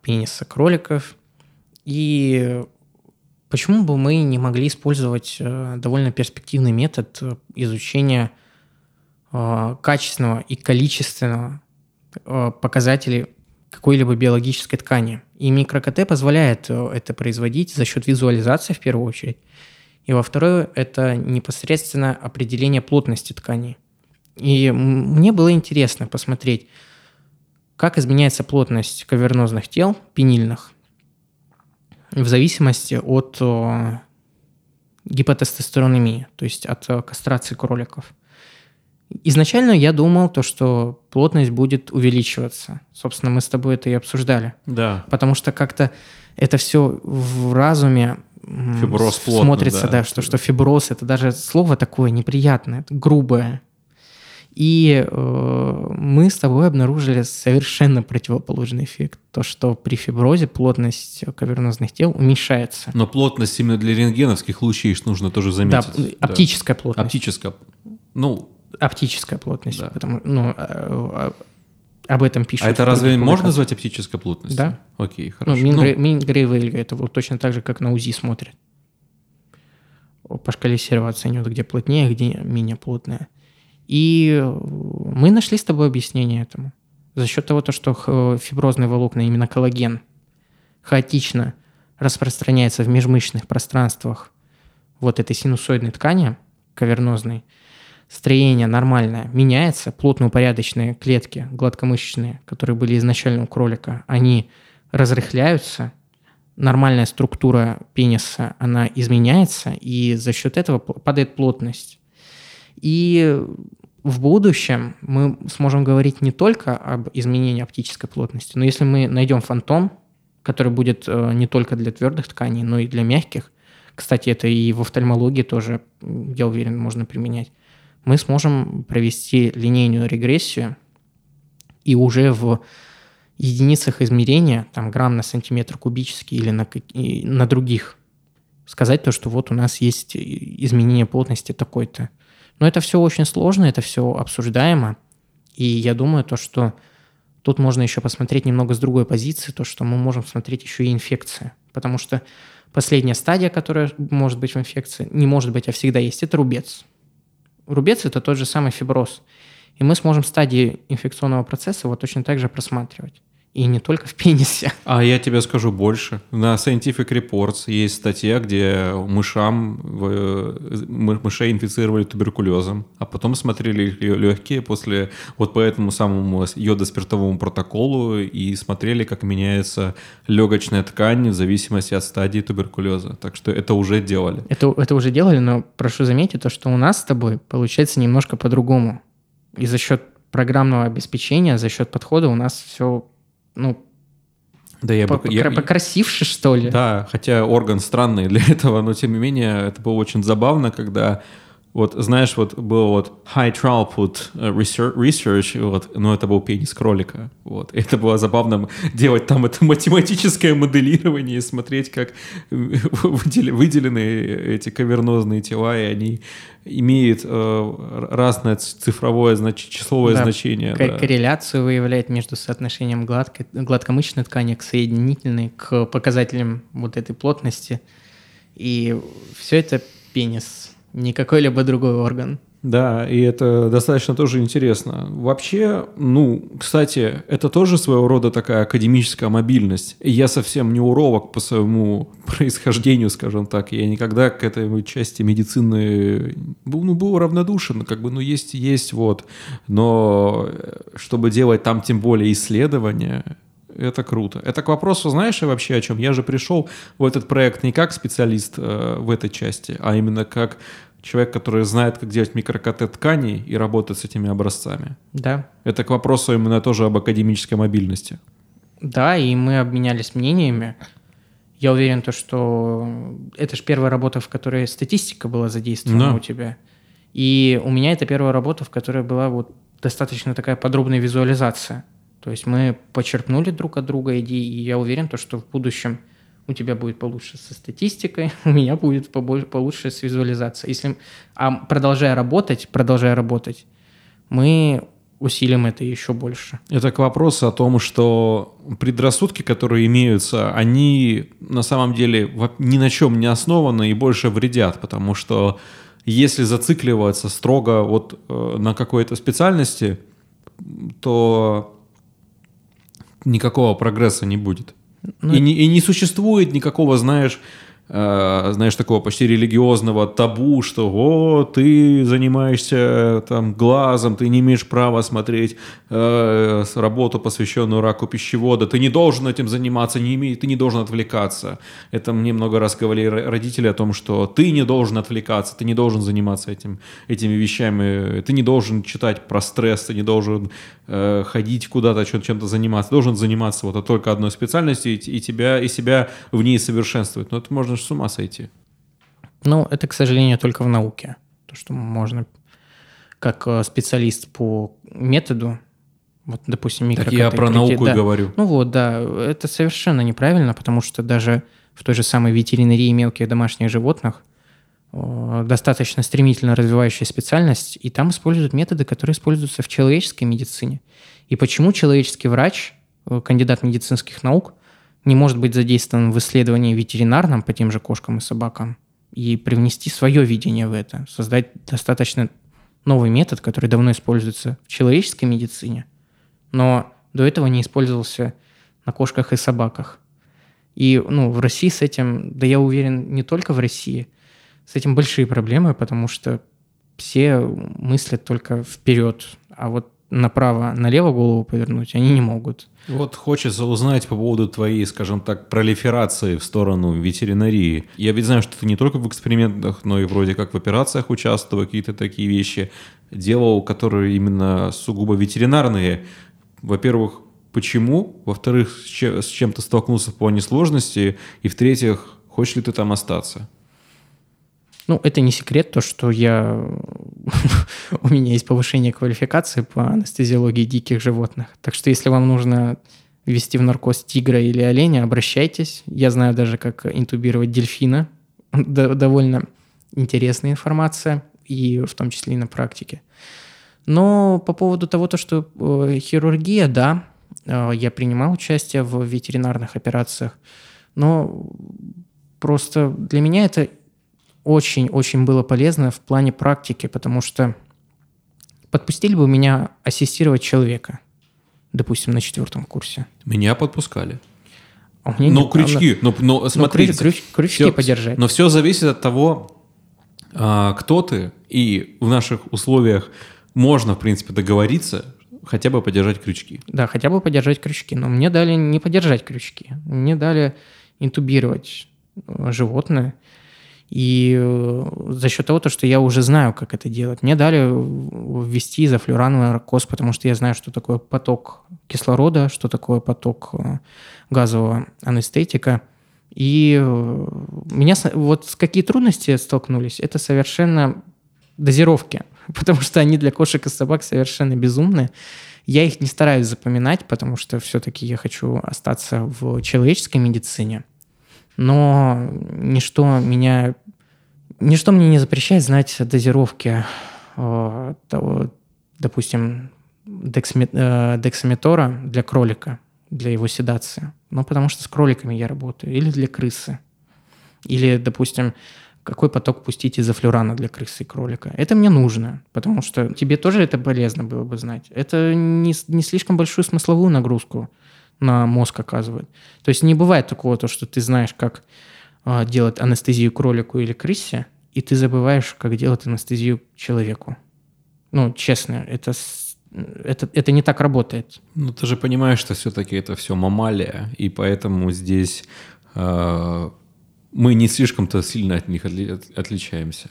пениса кроликов. И почему бы мы не могли использовать довольно перспективный метод изучения качественного и количественного показателей какой-либо биологической ткани. И микро-КТ позволяет э, это производить за счет визуализации в первую очередь. И во вторую это непосредственно определение плотности ткани. И мне было интересно посмотреть, как изменяется плотность кавернозных тел, пенильных, в зависимости от э, гипотестостеронемии, то есть от э, кастрации кроликов. Изначально я думал то, что плотность будет увеличиваться. Собственно, мы с тобой это и обсуждали. Да. Потому что как-то это все в разуме фиброз плотно, смотрится, да, да что, что фиброз это даже слово такое неприятное, это грубое. И э, мы с тобой обнаружили совершенно противоположный эффект. То, что при фиброзе плотность кавернозных тел уменьшается. Но плотность именно для рентгеновских лучей нужно тоже заметить. Да, оптическая да. плотность. Оптическая. Ну, оптическая плотность. Да. Потому, ну, а, а, об этом пишут. А это разве можно назвать оптической плотностью? Да. Окей, ну, хорошо. Ну, Мингрей ну, это вот точно так же, как на УЗИ смотрят. По шкале серого оценивают, где плотнее, где менее плотная. И мы нашли с тобой объяснение этому. За счет того, что фиброзные волокна, именно коллаген, хаотично распространяется в межмышечных пространствах вот этой синусоидной ткани, кавернозной, строение нормальное меняется, плотно упорядоченные клетки гладкомышечные, которые были изначально у кролика, они разрыхляются, нормальная структура пениса, она изменяется, и за счет этого падает плотность. И в будущем мы сможем говорить не только об изменении оптической плотности, но если мы найдем фантом, который будет э, не только для твердых тканей, но и для мягких, кстати, это и в офтальмологии тоже, я уверен, можно применять, мы сможем провести линейную регрессию и уже в единицах измерения, там грамм на сантиметр кубический или на, на других, сказать то, что вот у нас есть изменение плотности такой-то. Но это все очень сложно, это все обсуждаемо. И я думаю, то, что тут можно еще посмотреть немного с другой позиции, то, что мы можем смотреть еще и инфекция. Потому что последняя стадия, которая может быть в инфекции, не может быть, а всегда есть, это рубец рубец – это тот же самый фиброз. И мы сможем стадии инфекционного процесса вот точно так же просматривать. И не только в пенисе. А я тебе скажу больше. На Scientific Reports есть статья, где мышам, мышей инфицировали туберкулезом, а потом смотрели легкие после вот по этому самому йодоспиртовому протоколу и смотрели, как меняется легочная ткань в зависимости от стадии туберкулеза. Так что это уже делали. Это, это уже делали, но прошу заметить то, что у нас с тобой получается немножко по-другому. И за счет программного обеспечения, за счет подхода у нас все ну, да, я, бы, я покрасивше, что ли. Да, хотя орган странный для [LAUGHS] этого, но тем не менее это было очень забавно, когда вот, знаешь, вот был вот high throughput э, research, вот, но это был пенис кролика, вот. [LAUGHS] Это было забавно делать там это математическое моделирование и смотреть, как [LAUGHS] выделены эти кавернозные тела, и они имеют э, разное цифровое знач... числовое да, значение. К- да. Корреляцию выявляет между соотношением гладко... гладкомышечной ткани к соединительной, к показателям вот этой плотности. И все это пенис не какой-либо другой орган. Да, и это достаточно тоже интересно. Вообще, ну, кстати, это тоже своего рода такая академическая мобильность. Я совсем не уролог по своему [LAUGHS] происхождению, скажем так. Я никогда к этой части медицины был, ну, был равнодушен. Как бы, ну, есть, есть, вот. Но э, чтобы делать там тем более исследования, это круто. Это к вопросу, знаешь, вообще о чем? Я же пришел в этот проект не как специалист э, в этой части, а именно как человек, который знает, как делать микрокт тканей и работает с этими образцами. Да. Это к вопросу именно тоже об академической мобильности. Да, и мы обменялись мнениями. Я уверен, то, что это же первая работа, в которой статистика была задействована да. у тебя. И у меня это первая работа, в которой была вот достаточно такая подробная визуализация. То есть мы почерпнули друг от друга идеи, и я уверен, то, что в будущем у тебя будет получше со статистикой, [LAUGHS] у меня будет получше с визуализацией. Если, а продолжая работать, продолжая работать, мы усилим это еще больше. Это к вопросу о том, что предрассудки, которые имеются, они на самом деле ни на чем не основаны и больше вредят, потому что если зацикливаться строго вот э, на какой-то специальности, то никакого прогресса не будет. Ну, и, не, и не существует никакого, знаешь, знаешь, такого почти религиозного табу, что «О, ты занимаешься там глазом, ты не имеешь права смотреть э, работу, посвященную раку пищевода, ты не должен этим заниматься, не име, ты не должен отвлекаться». Это мне много раз говорили родители о том, что ты не должен отвлекаться, ты не должен заниматься этим, этими вещами, ты не должен читать про стресс, ты не должен э, ходить куда-то, чем-то заниматься, ты должен заниматься вот только одной специальностью и, и тебя, и себя в ней совершенствовать. Но это можно с ума сойти. Ну, это, к сожалению, только в науке. То, что можно как э, специалист по методу, вот, допустим, микрокаты. Так я про науку да. говорю. Ну вот, да, это совершенно неправильно, потому что даже в той же самой ветеринарии мелких домашних животных э, достаточно стремительно развивающая специальность, и там используют методы, которые используются в человеческой медицине. И почему человеческий врач, э, кандидат медицинских наук, не может быть задействован в исследовании ветеринарном по тем же кошкам и собакам и привнести свое видение в это, создать достаточно новый метод, который давно используется в человеческой медицине, но до этого не использовался на кошках и собаках. И ну, в России с этим, да я уверен, не только в России, с этим большие проблемы, потому что все мыслят только вперед, а вот направо-налево голову повернуть они не могут. Вот хочется узнать по поводу твоей, скажем так, пролиферации в сторону ветеринарии. Я ведь знаю, что ты не только в экспериментах, но и вроде как в операциях участвовал, какие-то такие вещи делал, которые именно сугубо ветеринарные. Во-первых, почему? Во-вторых, с чем ты столкнулся в плане сложности? И в-третьих, хочешь ли ты там остаться? Ну, это не секрет, то, что я... [LAUGHS] у меня есть повышение квалификации по анестезиологии диких животных. Так что если вам нужно ввести в наркоз тигра или оленя, обращайтесь. Я знаю даже, как интубировать дельфина. [LAUGHS] Довольно интересная информация, и в том числе и на практике. Но по поводу того, то, что э, хирургия, да, э, я принимал участие в ветеринарных операциях, но просто для меня это очень-очень было полезно в плане практики, потому что подпустили бы меня ассистировать человека. допустим, на четвертом курсе. Меня подпускали. А меня Но нет, крючки, но, но а, смотрите, крюч- крюч- крючки всё- подержать. Но все зависит от того, а, кто ты, и в наших условиях можно, в принципе, договориться, хотя бы подержать крючки. Да, хотя бы подержать крючки. Но мне дали не подержать крючки. Мне дали интубировать э, животное. И э, за счет того, то, что я уже знаю, как это делать, мне дали ввести изофлюрановый наркоз, потому что я знаю, что такое поток кислорода, что такое поток э, газового анестетика. И э, меня вот с какие трудности столкнулись, это совершенно дозировки, [LAUGHS] потому что они для кошек и собак совершенно безумные. Я их не стараюсь запоминать, потому что все-таки я хочу остаться в человеческой медицине. Но ничто меня, ничто мне не запрещает знать дозировки, э, допустим, э, дексаметора для кролика, для его седации. Ну, потому что с кроликами я работаю. Или для крысы. Или, допустим, какой поток пустить из флюрана для крысы и кролика. Это мне нужно, потому что тебе тоже это полезно было бы знать. Это не, не слишком большую смысловую нагрузку на мозг оказывает. То есть не бывает такого, то, что ты знаешь, как а, делать анестезию кролику или крысе, и ты забываешь, как делать анестезию человеку. Ну, честно, это, это, это не так работает. Ну, ты же понимаешь, что все-таки это все мамалия, и поэтому здесь э, мы не слишком-то сильно от них отли- от- отличаемся.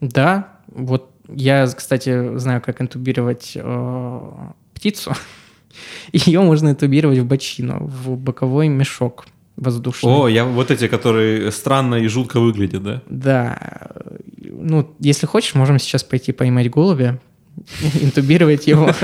Да, вот я, кстати, знаю, как интубировать э, птицу. [LAUGHS] Ее можно интубировать в бочину, в боковой мешок воздушный. О, я вот эти, которые странно и жутко выглядят, да? Да. Ну, если хочешь, можем сейчас пойти поймать голубя, [LAUGHS] интубировать его. [LAUGHS]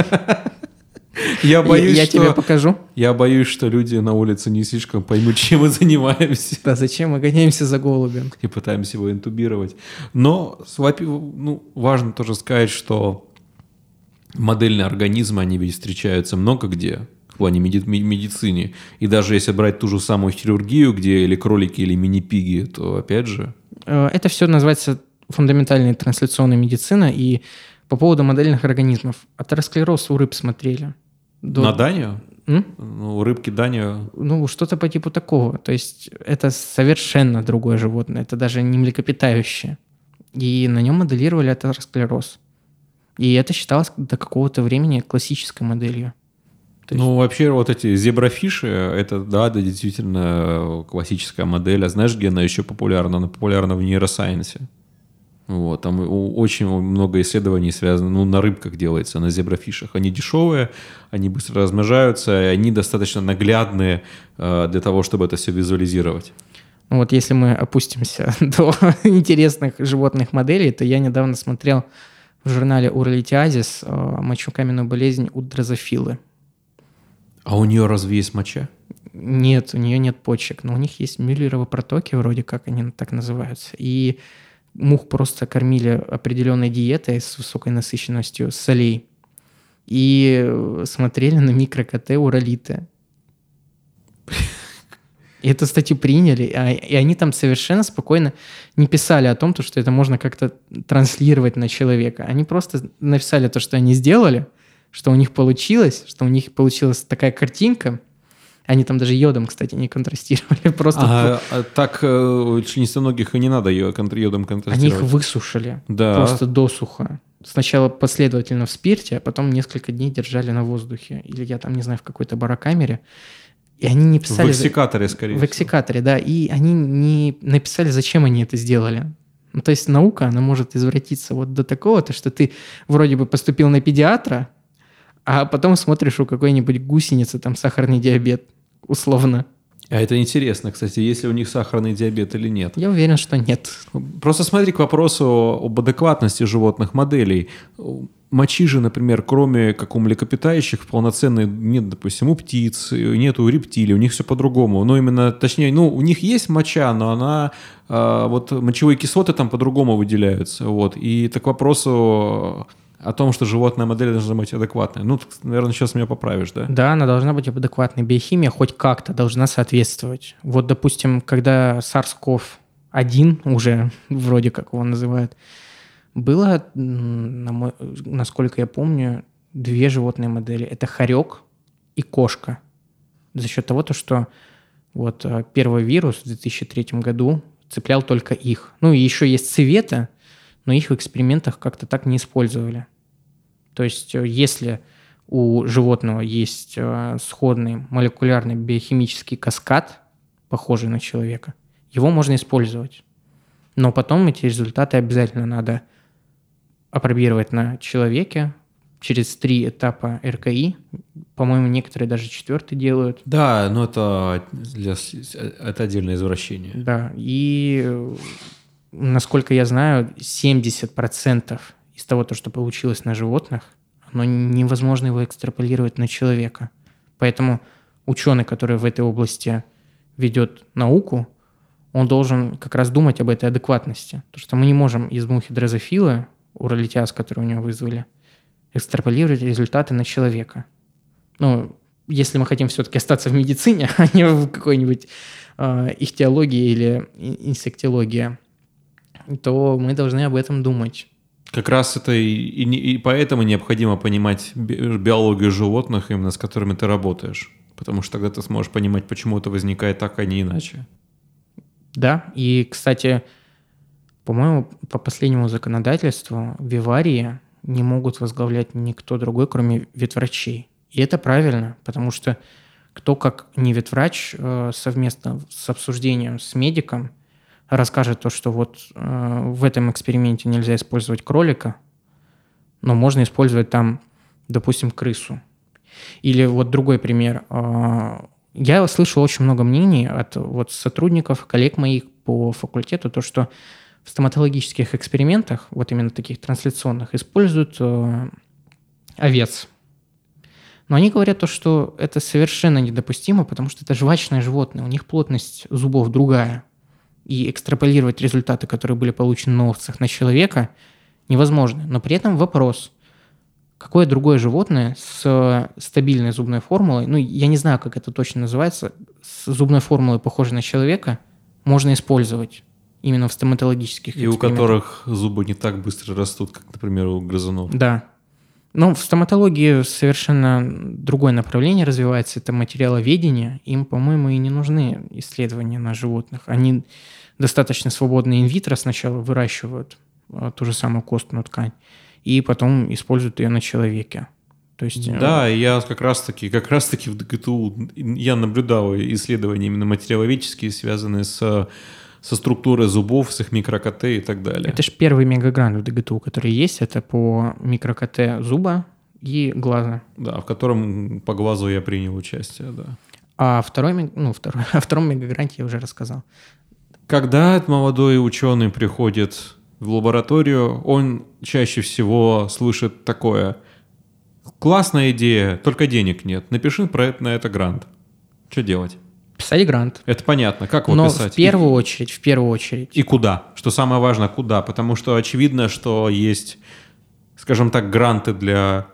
Я боюсь, Я что... тебе покажу. Я боюсь, что люди на улице не слишком поймут, [LAUGHS] чем мы занимаемся, Да, зачем мы гоняемся за голубем? и пытаемся его интубировать. Но ну, важно тоже сказать, что модельные организмы, они ведь встречаются много где в плане меди- медицине. И даже если брать ту же самую хирургию, где или кролики, или мини-пиги, то опять же... Э, Это все называется фундаментальная трансляционная медицина. И по поводу модельных организмов. Атеросклероз у рыб смотрели. До- На Данию? М? Ну, у рыбки Данию... Ну, что-то по типу такого. То есть это совершенно другое животное. Это даже не млекопитающее. И на нем моделировали атеросклероз. И это считалось до какого-то времени классической моделью. То есть- Ну, вообще, вот эти зебрафиши, это, да, да, действительно классическая модель. А знаешь, где она еще популярна? Она популярна в нейросайенсе. Вот, там очень много исследований связано, ну, на рыбках делается, на зебрафишах. Они дешевые, они быстро размножаются, и они достаточно наглядные э, для того, чтобы это все визуализировать. Ну Вот если мы опустимся [LAUGHS] до интересных животных моделей, то я недавно смотрел в журнале Уралитиазис э, мочекаменную болезнь у дрозофилы. А у нее разве есть моча? Нет, у нее нет почек, но у них есть мюллеровы протоки, вроде как они так называются. И мух просто кормили определенной диетой с высокой насыщенностью солей. И э, смотрели на микро-КТ уралиты. И эту статью приняли, а- и они там совершенно спокойно не писали о том, то, что это можно как-то транслировать на человека. Они просто написали то, что они сделали, что у них получилось, что у них получилась такая картинка. Они там даже йодом, кстати, не контрастировали. [LAUGHS] Просто А, а так э, членистоногих и не надо йодом они их контрастировать. высушили Да. просто досуха. Сначала последовательно в спирте, а потом несколько дней держали на воздухе. Или я там, не знаю, в какой-то барокамере. И они не В писали... за- эксикаторе, скорее В эксикаторе, да. И они не написали, зачем они это сделали. Ну, то есть наука, она может извратиться вот до такого, то что ты вроде бы поступил на педиатра, а потом смотришь у какой-нибудь гусеницы там сахарный диабет, условно. А это интересно, кстати, есть ли у них сахарный диабет или нет. Я уверен, что нет. Просто смотри к вопросу об адекватности животных моделей. Мочи же, например, кроме как у млекопитающих, полноценной нет, допустим, у птиц, нет у рептилий, у них все по-другому. Ну, именно, точнее, ну, у них есть моча, но она, а, вот мочевые кислоты там по-другому выделяются, вот. И так к вопросу о том, что животная модель должна быть адекватной. Ну, наверное, сейчас меня поправишь, да? Да, она должна быть адекватной. Биохимия хоть как-то должна соответствовать. Вот, допустим, когда SARS-CoV-1 уже вроде как его называют, было, на мой- насколько я помню, две животные модели. Это хорек и кошка. За счет того, то, что вот э, первый вирус в 2003 году цеплял только их. Ну и еще есть цвета, но их в экспериментах как-то так не использовали. То есть э, если у животного есть э, сходный молекулярный биохимический каскад, похожий на человека, его можно использовать. Но потом эти результаты обязательно надо опробировать на человеке через три этапа РКИ. По-моему, некоторые даже четвертый делают. Да, но это, для, это отдельное извращение. Да, и насколько я знаю, 70% из того, то, что получилось на животных, но невозможно его экстраполировать на человека. Поэтому ученый, который в этой области ведет науку, он должен как раз думать об этой адекватности. Потому что мы не можем из мухи дрозофила, уролитиаз, который у него вызвали, экстраполировать результаты на человека. Ну, если мы хотим все-таки остаться в медицине, [LAUGHS] а не в какой-нибудь э, ихтиологии или инсектиологии, то мы должны об этом думать. Как раз это и, и, и поэтому необходимо понимать биологию животных, именно с которыми ты работаешь. Потому что тогда ты сможешь понимать, почему это возникает так, а не иначе. Да, и, кстати, по-моему, по последнему законодательству виварии не могут возглавлять никто другой, кроме ветврачей. И это правильно, потому что кто, как не ветврач, э, совместно с обсуждением с медиком расскажет то, что вот э, в этом эксперименте нельзя использовать кролика, но можно использовать там, допустим, крысу. Или вот другой пример. Э, я слышал очень много мнений от вот сотрудников, коллег моих по факультету, то, что в стоматологических экспериментах, вот именно таких трансляционных, используют э, овец. Но они говорят то, что это совершенно недопустимо, потому что это жвачное животное, у них плотность зубов другая. И экстраполировать результаты, которые были получены на овцах, на человека невозможно. Но при этом вопрос, какое другое животное с стабильной зубной формулой, ну, я не знаю, как это точно называется, с зубной формулой, похожей на человека, можно использовать именно в стоматологических И у которых зубы не так быстро растут, как, например, у грызунов. Да. Но в стоматологии совершенно другое направление развивается, это материаловедение. Им, по-моему, и не нужны исследования на животных. Они достаточно свободно инвитро сначала выращивают а, ту же самую костную ткань, и потом используют ее на человеке. То есть, э, да, я как раз-таки, как раз-таки в ДГТУ я наблюдал исследования именно материаловедческие, связанные с со структурой зубов, с их микро-КТ и так далее. Это же первый мегагрант в ДГТУ, который есть, это по микро-КТ зуба и глаза. Да, в котором по глазу я принял участие, да. А второй, ну, второй, [LAUGHS] о втором мегагранте я уже рассказал. Когда молодой ученый приходит в лабораторию, он чаще всего слышит такое. Классная идея, только денег нет. Напиши проект на это грант. Что делать? Писать грант. Это понятно. Как его Но писать? в первую и, очередь, в первую очередь. И куда? Что самое важное, куда? Потому что очевидно, что есть, скажем так, гранты для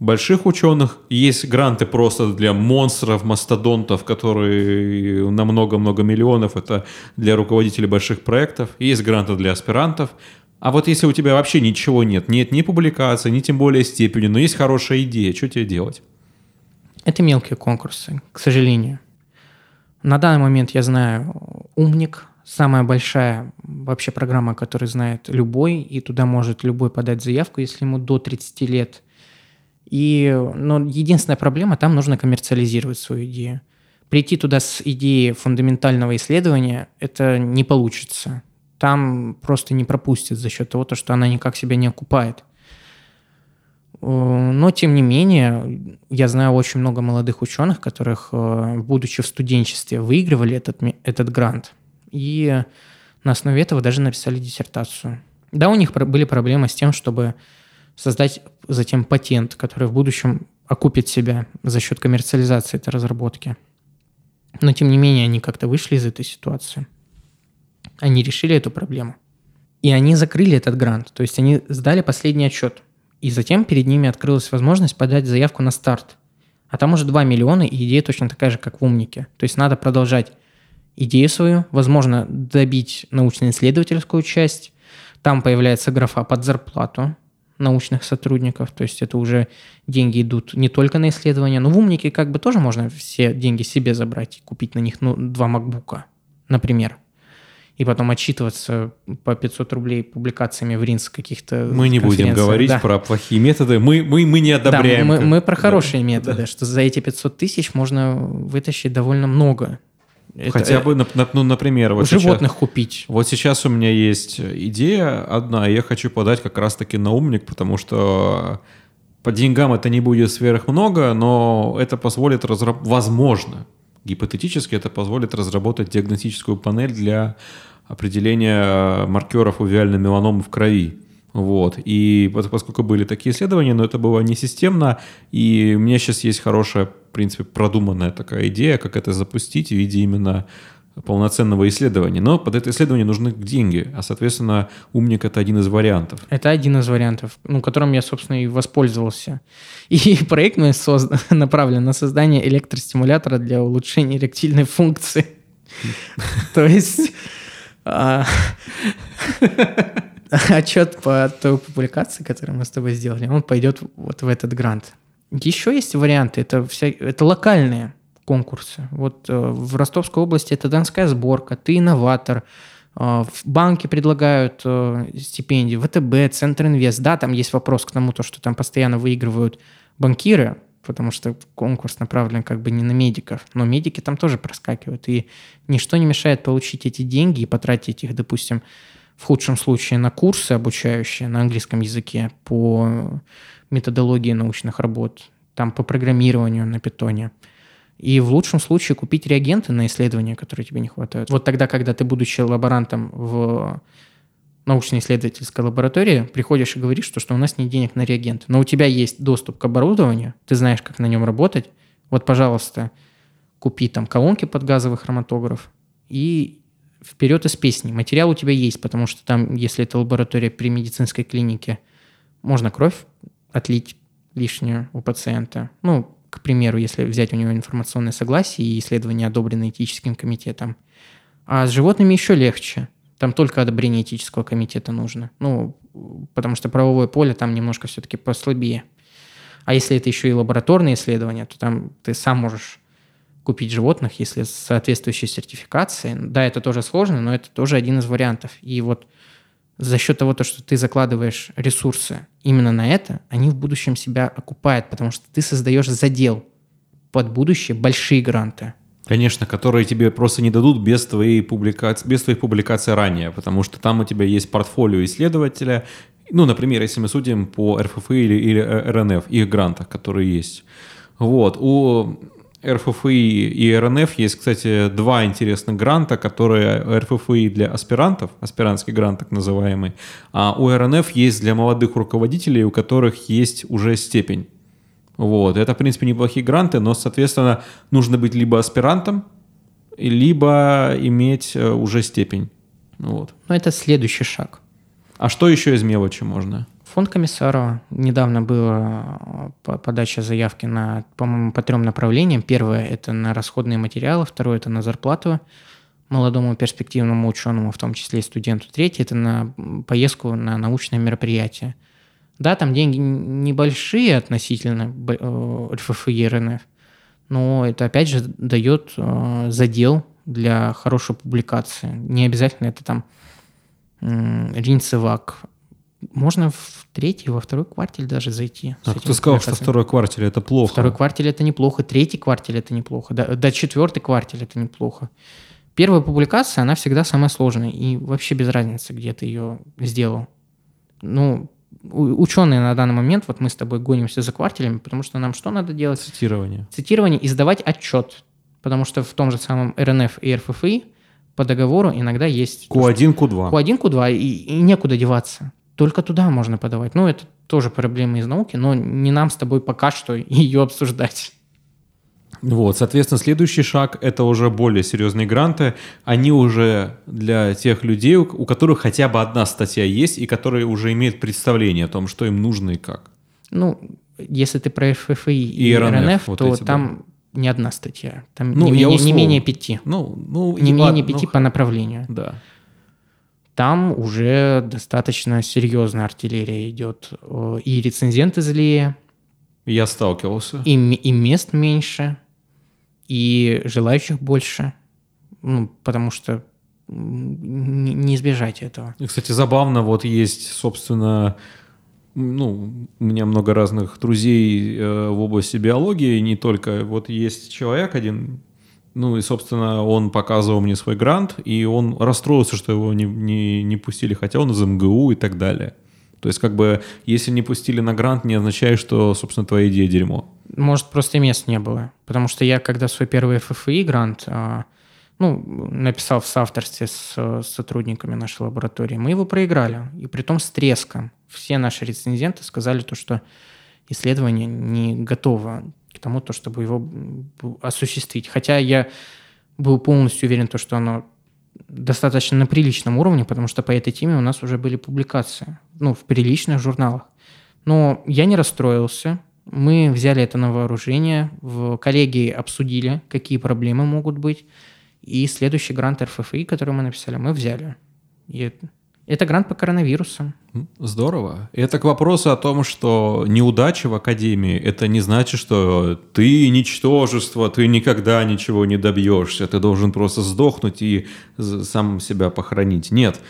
больших ученых, есть гранты просто для монстров, мастодонтов, которые на много-много миллионов, это для руководителей больших проектов, есть гранты для аспирантов. А вот если у тебя вообще ничего нет, нет ни публикации, ни тем более степени, но есть хорошая идея, что тебе делать? Это мелкие конкурсы, к сожалению. На данный момент я знаю «Умник», самая большая вообще программа, которую знает любой, и туда может любой подать заявку, если ему до 30 лет. И, но единственная проблема, там нужно коммерциализировать свою идею. Прийти туда с идеей фундаментального исследования, это не получится. Там просто не пропустят за счет того, что она никак себя не окупает. Э, но, тем не менее, я знаю очень много молодых ученых, которых, э, будучи в студенчестве, выигрывали этот, этот грант. И на основе этого даже написали диссертацию. Да, у них были проблемы с тем, чтобы создать затем патент, который в будущем окупит себя за счет коммерциализации этой разработки. Но, тем не менее, они как-то вышли из этой ситуации. Они решили эту проблему. И они закрыли этот грант. То есть они сдали последний отчет – и затем перед ними открылась возможность подать заявку на старт. А там уже 2 миллиона, и идея точно такая же, как в «Умнике». То есть надо продолжать идею свою, возможно, добить научно-исследовательскую часть. Там появляется графа под зарплату. научных сотрудников, то есть это уже деньги идут не только на исследования, но в умнике как бы тоже можно все деньги себе забрать и купить на них ну, два макбука, например и потом отчитываться по 500 рублей публикациями в РИНС каких-то Мы не будем говорить да. про плохие методы, мы, мы, мы не одобряем. Да, мы, мы про хорошие да. методы, да. что за эти 500 тысяч можно вытащить довольно много. Это, Хотя бы, ну, например, вот животных сейчас, купить. Вот сейчас у меня есть идея одна, я хочу подать как раз-таки на умник, потому что по деньгам это не будет сверх много, но это позволит разработать, возможно, гипотетически это позволит разработать диагностическую панель для определения маркеров увиальной меланомы в крови. Вот. И поскольку были такие исследования, но это было не системно, и у меня сейчас есть хорошая, в принципе, продуманная такая идея, как это запустить в виде именно полноценного исследования. Но под это исследование нужны деньги, а, соответственно, умник — это один из вариантов. Это один из вариантов, ну, которым я, собственно, и воспользовался. И [LAUGHS] проект мой создан, [LAUGHS] направлен на создание электростимулятора для улучшения эректильной функции. [LAUGHS] То есть а, отчет по той публикации, которую мы с тобой сделали, он пойдет вот в этот грант. Еще есть варианты, это, вся, это локальные конкурсы. Вот э, в Ростовской области это Донская сборка, ты инноватор, э, в банке предлагают э, стипендии, ВТБ, Центр Инвест. Да, там есть вопрос к тому, то, что там постоянно выигрывают банкиры, потому что конкурс направлен как бы не на медиков, но медики там тоже проскакивают, и ничто не мешает получить эти деньги и потратить их, допустим, в худшем случае на курсы обучающие на английском языке по методологии научных работ, там по программированию на питоне – и в лучшем случае купить реагенты на исследования, которые тебе не хватают. Вот тогда, когда ты, будучи лаборантом в научно-исследовательской лаборатории, приходишь и говоришь, что, что у нас нет денег на реагенты, но у тебя есть доступ к оборудованию, ты знаешь, как на нем работать, вот, пожалуйста, купи там колонки под газовый хроматограф и вперед из песни. Материал у тебя есть, потому что там, если это лаборатория при медицинской клинике, можно кровь отлить лишнюю у пациента. Ну, к примеру, если взять у него информационное согласие и исследование одобрено этическим комитетом. А с животными еще легче. Там только одобрение этического комитета нужно. Ну, потому что правовое поле там немножко все-таки послабее. А если это еще и лабораторные исследования, то там ты сам можешь купить животных, если с соответствующей сертификацией. Да, это тоже сложно, но это тоже один из вариантов. И вот за счет того, что ты закладываешь ресурсы именно на это, они в будущем себя окупают, потому что ты создаешь задел под будущее большие гранты. Конечно, которые тебе просто не дадут без твоей публикации, без твоих публикаций ранее, потому что там у тебя есть портфолио исследователя. Ну, например, если мы судим по РФФ или, или РНФ, их грантах, которые есть. Вот. У РФФИ и РНФ есть, кстати, два интересных гранта, которые РФФИ для аспирантов, аспирантский грант так называемый, а у РНФ есть для молодых руководителей, у которых есть уже степень. Вот. Это, в принципе, неплохие гранты, но, соответственно, нужно быть либо аспирантом, либо иметь э, уже степень. Вот. Но это следующий шаг. А что еще из мелочи можно? Фонд комиссара недавно была э, подача заявки на, по-моему, по трем направлениям. Первое – это на расходные материалы, второе – это на зарплату молодому перспективному ученому, в том числе и студенту. Третье – это на поездку на научное мероприятие. Да, там деньги небольшие относительно э, РФФ и РНФ, но это, опять же, дает э, задел для хорошей публикации. Не обязательно это там Ринцевак, можно в третий, во второй квартале даже зайти. А кто сказал, что второй квартал это плохо? Второй квартал это неплохо, третий квартал это неплохо, до, до четвертый квартал это неплохо. Первая публикация, она всегда самая сложная, и вообще без разницы, где ты ее сделал. Ну, ученые на данный момент, вот мы с тобой гонимся за кварталями, потому что нам что надо делать? Цитирование. Цитирование и сдавать отчет. Потому что в том же самом РНФ и РФФИ по договору иногда есть... Q1, Q2. Q1, Q2, и, и некуда деваться только туда можно подавать. Ну, это тоже проблема из науки, но не нам с тобой пока что [LAUGHS] ее обсуждать. Вот, соответственно, следующий шаг – это уже более серьезные гранты. Они уже для тех людей, у которых хотя бы одна статья есть, и которые уже имеют представление о том, что им нужно и как. Ну, если ты про ФФИ и, и РНФ, РНФ вот то там да. не одна статья. Там ну, не, менее, не менее пяти. Ну, ну, не менее пяти ну, по направлению. Да. Там уже достаточно серьезная артиллерия идет. Э, и рецензенты злее. Я сталкивался. И, и мест меньше, и желающих больше. Ну, потому что не, избежать этого. И, кстати, забавно, вот есть, собственно, ну, у меня много разных друзей э, в области биологии, не только. Вот есть человек один, ну и, собственно, он показывал мне свой грант, и он расстроился, что его не, не, не пустили, хотя он из МГУ и так далее. То есть, как бы, если не пустили на грант, не означает, что, собственно, твоя идея дерьмо. Может, просто мест не было. Потому что я, когда свой первый ФФИ грант, а, ну, написал в соавторстве с, сотрудниками нашей лаборатории, мы его проиграли. И при том с треском. Все наши рецензенты сказали то, что исследование не готово тому, то, чтобы его осуществить. Хотя я был полностью уверен, то, что оно достаточно на приличном уровне, потому что по этой теме у нас уже были публикации, ну, в приличных журналах. Но я не расстроился, мы взяли это на вооружение, в коллегии обсудили, какие проблемы могут быть, и следующий грант РФФИ, который мы написали, мы взяли. И это грант по коронавирусу. Здорово. Это к вопросу о том, что неудача в академии – это не значит, что ты ничтожество, ты никогда ничего не добьешься, ты должен просто сдохнуть и сам себя похоронить. Нет,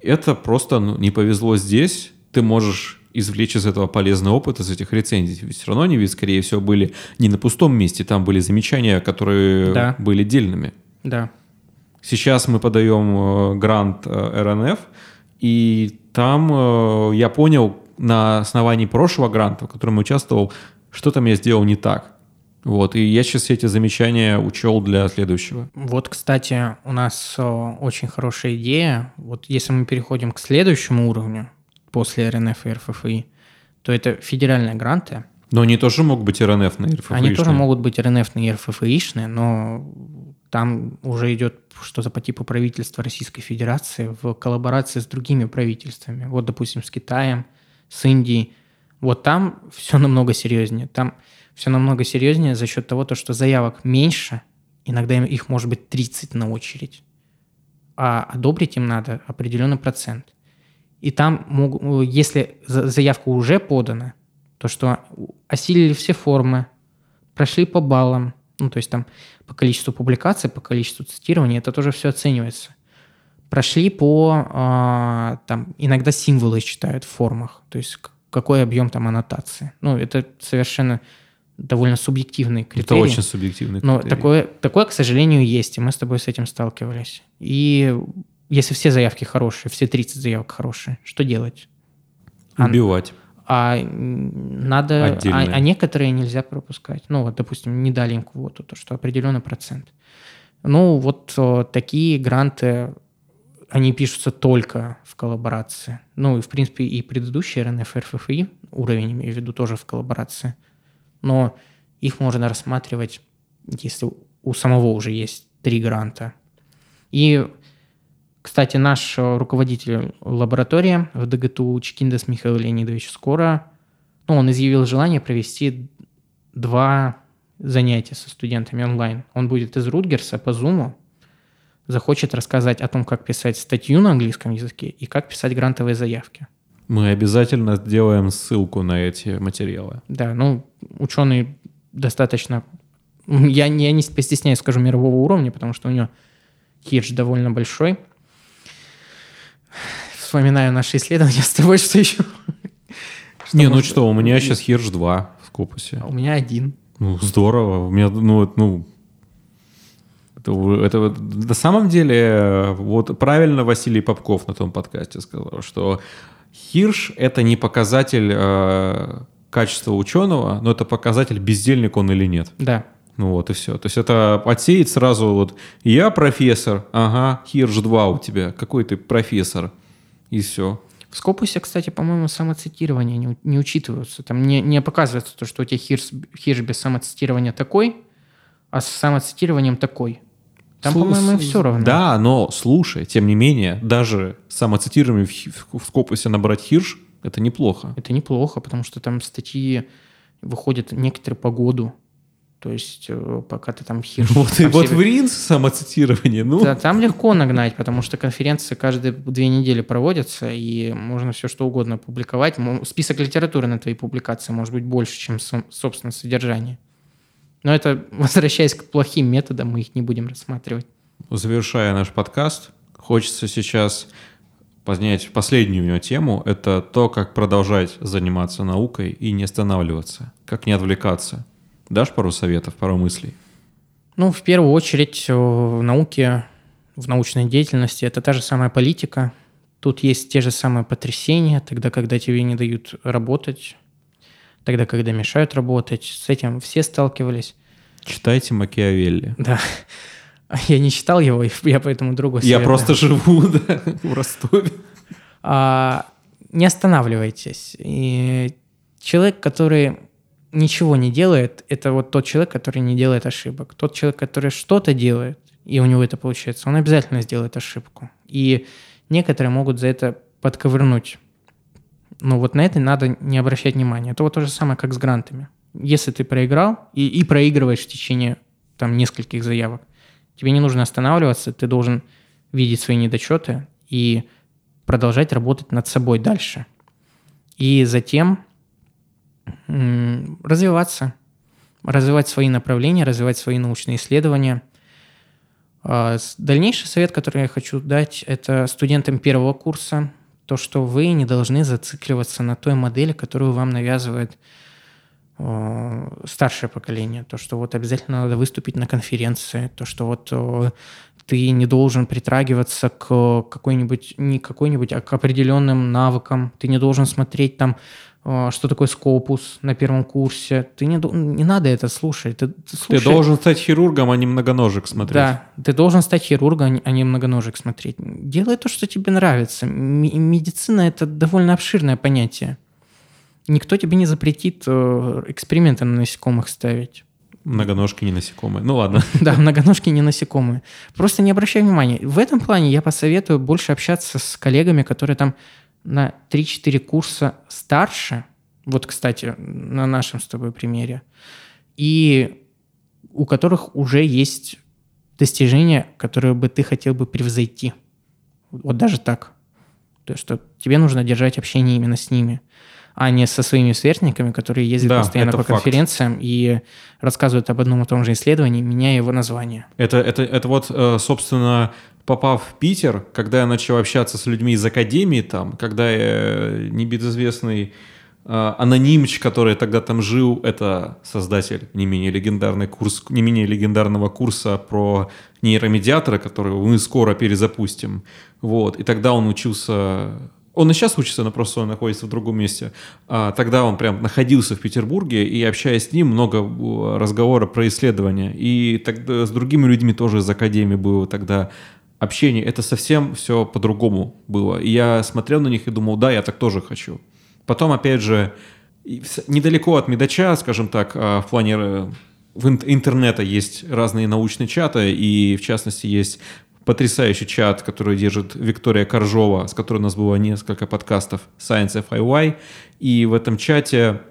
это просто ну, не повезло здесь, ты можешь извлечь из этого полезный опыт, из этих рецензий. Ведь все равно они ведь, скорее всего, были не на пустом месте, там были замечания, которые да. были дельными. Да. Сейчас мы подаем э, грант э, РНФ, и там э, я понял на основании прошлого гранта, в котором я участвовал, что там я сделал не так. Вот, и я сейчас эти замечания учел для следующего. Вот, кстати, у нас очень хорошая идея. Вот если мы переходим к следующему уровню после РНФ и РФФИ, то это федеральные гранты. Но они тоже могут быть РНФ на РФФИ. Они тоже могут быть РНФ на РФФИшные, но там уже идет что-то по типу правительства Российской Федерации в коллаборации с другими правительствами. Вот, допустим, с Китаем, с Индией. Вот там все намного серьезнее. Там все намного серьезнее за счет того, то, что заявок меньше, иногда их может быть 30 на очередь, а одобрить им надо определенный процент. И там, если заявка уже подана, то что осилили все формы, прошли по баллам, ну, то есть там по количеству публикаций, по количеству цитирований, это тоже все оценивается. Прошли по, э, там, иногда символы читают в формах, то есть какой объем там аннотации. Ну, это совершенно довольно субъективный критерий. Это очень субъективный критерий. Но такое, такое, к сожалению, есть, и мы с тобой с этим сталкивались. И если все заявки хорошие, все 30 заявок хорошие, что делать? Убивать а надо, а, а некоторые нельзя пропускать. Ну вот, допустим, не дали им квоту, то что определенный процент. Ну вот о, такие гранты, они пишутся только в коллаборации. Ну и в принципе и предыдущие РНФ, РФФИ уровень, имею в виду, тоже в коллаборации. Но их можно рассматривать, если у самого уже есть три гранта. И кстати, наш э, руководитель лаборатории в ДГТУ Чекиндас Михаил Леонидович скоро, ну, он изъявил желание провести два занятия со студентами онлайн. Он будет из Рутгерса по Zoom, захочет рассказать о том, как писать статью на английском языке и как писать грантовые заявки. Мы обязательно сделаем ссылку на эти материалы. Да, ну, ученый достаточно... Я, я не постесняюсь, скажу, мирового уровня, потому что у него Хирш довольно большой вспоминаю наши исследования с тобой, что еще? Не, ну что, у меня сейчас Хирш 2 в Копусе. А у меня один. Ну, здорово. У меня, ну, ну, это, это на самом деле, вот правильно Василий Попков на том подкасте сказал, что Хирш — это не показатель э, качества ученого, но это показатель, бездельник он или нет. Да. Ну вот и все. То есть это отсеять сразу вот «я профессор», ага, Хирш 2 у тебя, какой ты профессор – и все. В Скопусе, кстати, по-моему, самоцитирование не, не учитываются. Там не, не показывается то, что у тебя хирш, хирш без самоцитирования такой, а с самоцитированием такой. Там, Слу- по-моему, все равно. Да, но слушай, тем не менее, даже самоцитируемый в, в, в Скопусе набрать хирш, это неплохо. Это неплохо, потому что там статьи выходят некоторые по году. То есть э, пока ты там [LAUGHS] хер... Вот, и вот в Ринс самоцитирование, ну... Да, там легко нагнать, потому что конференции каждые две недели проводятся, и можно все что угодно публиковать. Список литературы на твоей публикации может быть больше, чем, собственно, содержание. Но это, [LAUGHS] возвращаясь к плохим методам, мы их не будем рассматривать. Завершая наш подкаст, хочется сейчас поднять последнюю у него тему. Это то, как продолжать заниматься наукой и не останавливаться, как не отвлекаться. Дашь пару советов, пару мыслей? Ну, в первую очередь, э, в науке, в научной деятельности это та же самая политика. Тут есть те же самые потрясения, тогда, когда тебе не дают работать, тогда, когда мешают работать. С этим все сталкивались. Читайте Макиавелли. Да. [LAUGHS] Я не читал его, я поэтому другой Я просто живу [LAUGHS] да, в Ростове. А, не останавливайтесь. И человек, который ничего не делает, это вот тот человек, который не делает ошибок. Тот человек, который что-то делает, и у него это получается, он обязательно сделает ошибку. И некоторые могут за это подковырнуть. Но вот на это надо не обращать внимания. Это вот то же самое, как с грантами. Если ты проиграл и, и проигрываешь в течение там нескольких заявок, тебе не нужно останавливаться, ты должен видеть свои недочеты и продолжать работать над собой дальше. И затем развиваться, развивать свои направления, развивать свои научные исследования. А, дальнейший совет, который я хочу дать, это студентам первого курса, то, что вы не должны зацикливаться на той модели, которую вам навязывает старшее поколение, то, что вот обязательно надо выступить на конференции, то, что вот ты не должен притрагиваться к какой-нибудь, не какой-нибудь, а к определенным навыкам, ты не должен смотреть там а, что такое скопус на первом курсе. Ты не, не надо это слушать. Ты, ты, слушай. ты должен стать хирургом, а не многоножек смотреть. Да, ты должен стать хирургом, а не многоножек смотреть. Делай то, что тебе нравится. Медицина – это довольно обширное понятие. Никто тебе не запретит э, эксперименты на насекомых ставить. Многоножки не насекомые. Ну ладно. [LAUGHS] Да, многоножки не насекомые. Просто не обращай внимания. В этом плане я посоветую больше общаться с коллегами, которые там на 3-4 курса старше, вот, кстати, на нашем с тобой примере, и у которых уже есть достижения, которые бы ты хотел бы превзойти. Вот даже так. То есть, что тебе нужно держать общение именно с ними, а не со своими сверстниками, которые ездят да, постоянно по факт. конференциям и рассказывают об одном и том же исследовании, меняя его название. Это, это, это вот, э, собственно, попав в Питер, когда я начал общаться с людьми из академии там, когда я небезызвестный э, анонимч, который тогда там жил, это создатель не менее легендарный курс, не менее легендарного курса про нейромедиаторы, который мы скоро перезапустим. Вот. И тогда он учился он и сейчас учится, но просто он находится в другом месте. А, тогда он прям находился в Петербурге, и общаясь с ним, много разговора про исследования. И тогда с другими людьми тоже из Академии было тогда общение, это совсем все по-другому было. И я смотрел на них и думал, да, я так тоже хочу. Потом, опять же, недалеко от Медача, скажем так, а, в плане э, в интернета есть разные научные чаты, и в частности есть потрясающий чат, который держит Виктория Коржова, с которой у нас было несколько подкастов Science FIY, и в этом чате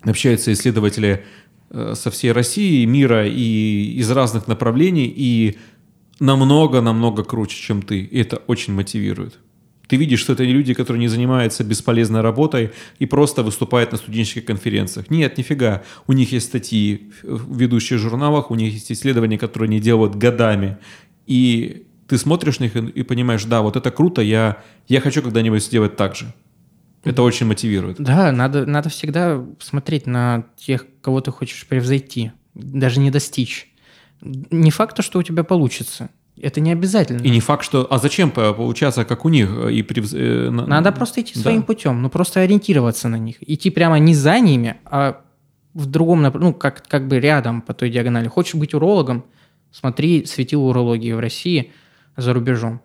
общаются исследователи э, со всей России, мира и из разных направлений, и намного-намного круче, чем ты. И это очень мотивирует. Ты видишь, что это не люди, которые не занимаются бесполезной работой и просто выступают на студенческих конференциях. Нет, нифига. У них есть статьи в ведущих журналах, у них есть исследования, которые они делают годами. И ты смотришь на них и понимаешь, да, вот это круто, я, я хочу когда-нибудь сделать так же. Это очень мотивирует. Да, надо, надо всегда смотреть на тех, кого ты хочешь превзойти, даже не достичь не факт, что у тебя получится. Это не обязательно. И не факт, что... А зачем получаться, как у них? И превз... Э, Надо просто идти да. своим путем, ну просто ориентироваться на них. Идти прямо не за ними, а в другом, ну как, как бы рядом по той диагонали. Хочешь быть урологом? Смотри светило урологии в России за рубежом.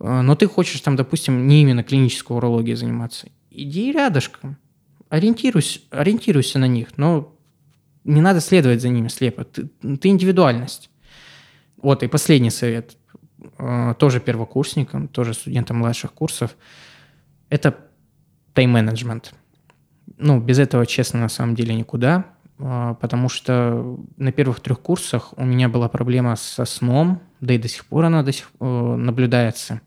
Э, но ты хочешь там, допустим, не именно клинической урологией заниматься. Иди рядышком. Ориентируйся, ориентируйся на них. Но не надо следовать за ними слепо. Ты, ты индивидуальность. Вот, и последний совет. Э, тоже первокурсникам, тоже студентам младших курсов. Это тайм-менеджмент. Ну, без этого, честно, на самом деле никуда. А, потому что на первых трех курсах у меня была проблема со сном, да и до сих пор она до сих э, наблюдается.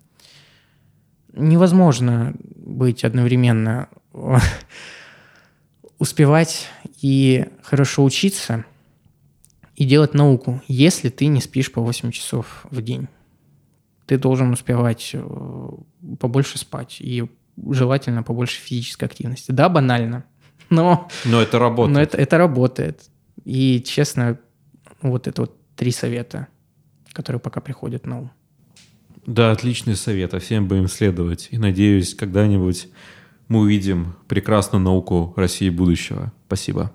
Невозможно быть одновременно [LAUGHS] успевать и хорошо учиться и делать науку, если ты не спишь по 8 часов в день. Ты должен успевать э, побольше спать и желательно побольше физической активности. Да, банально, [LAUGHS] но... Но это работает. Но это, это работает. И, честно, вот это вот три совета, которые пока приходят на ум. Да, отличный совет, а всем будем следовать. И надеюсь, когда-нибудь мы увидим прекрасную науку России будущего. Спасибо.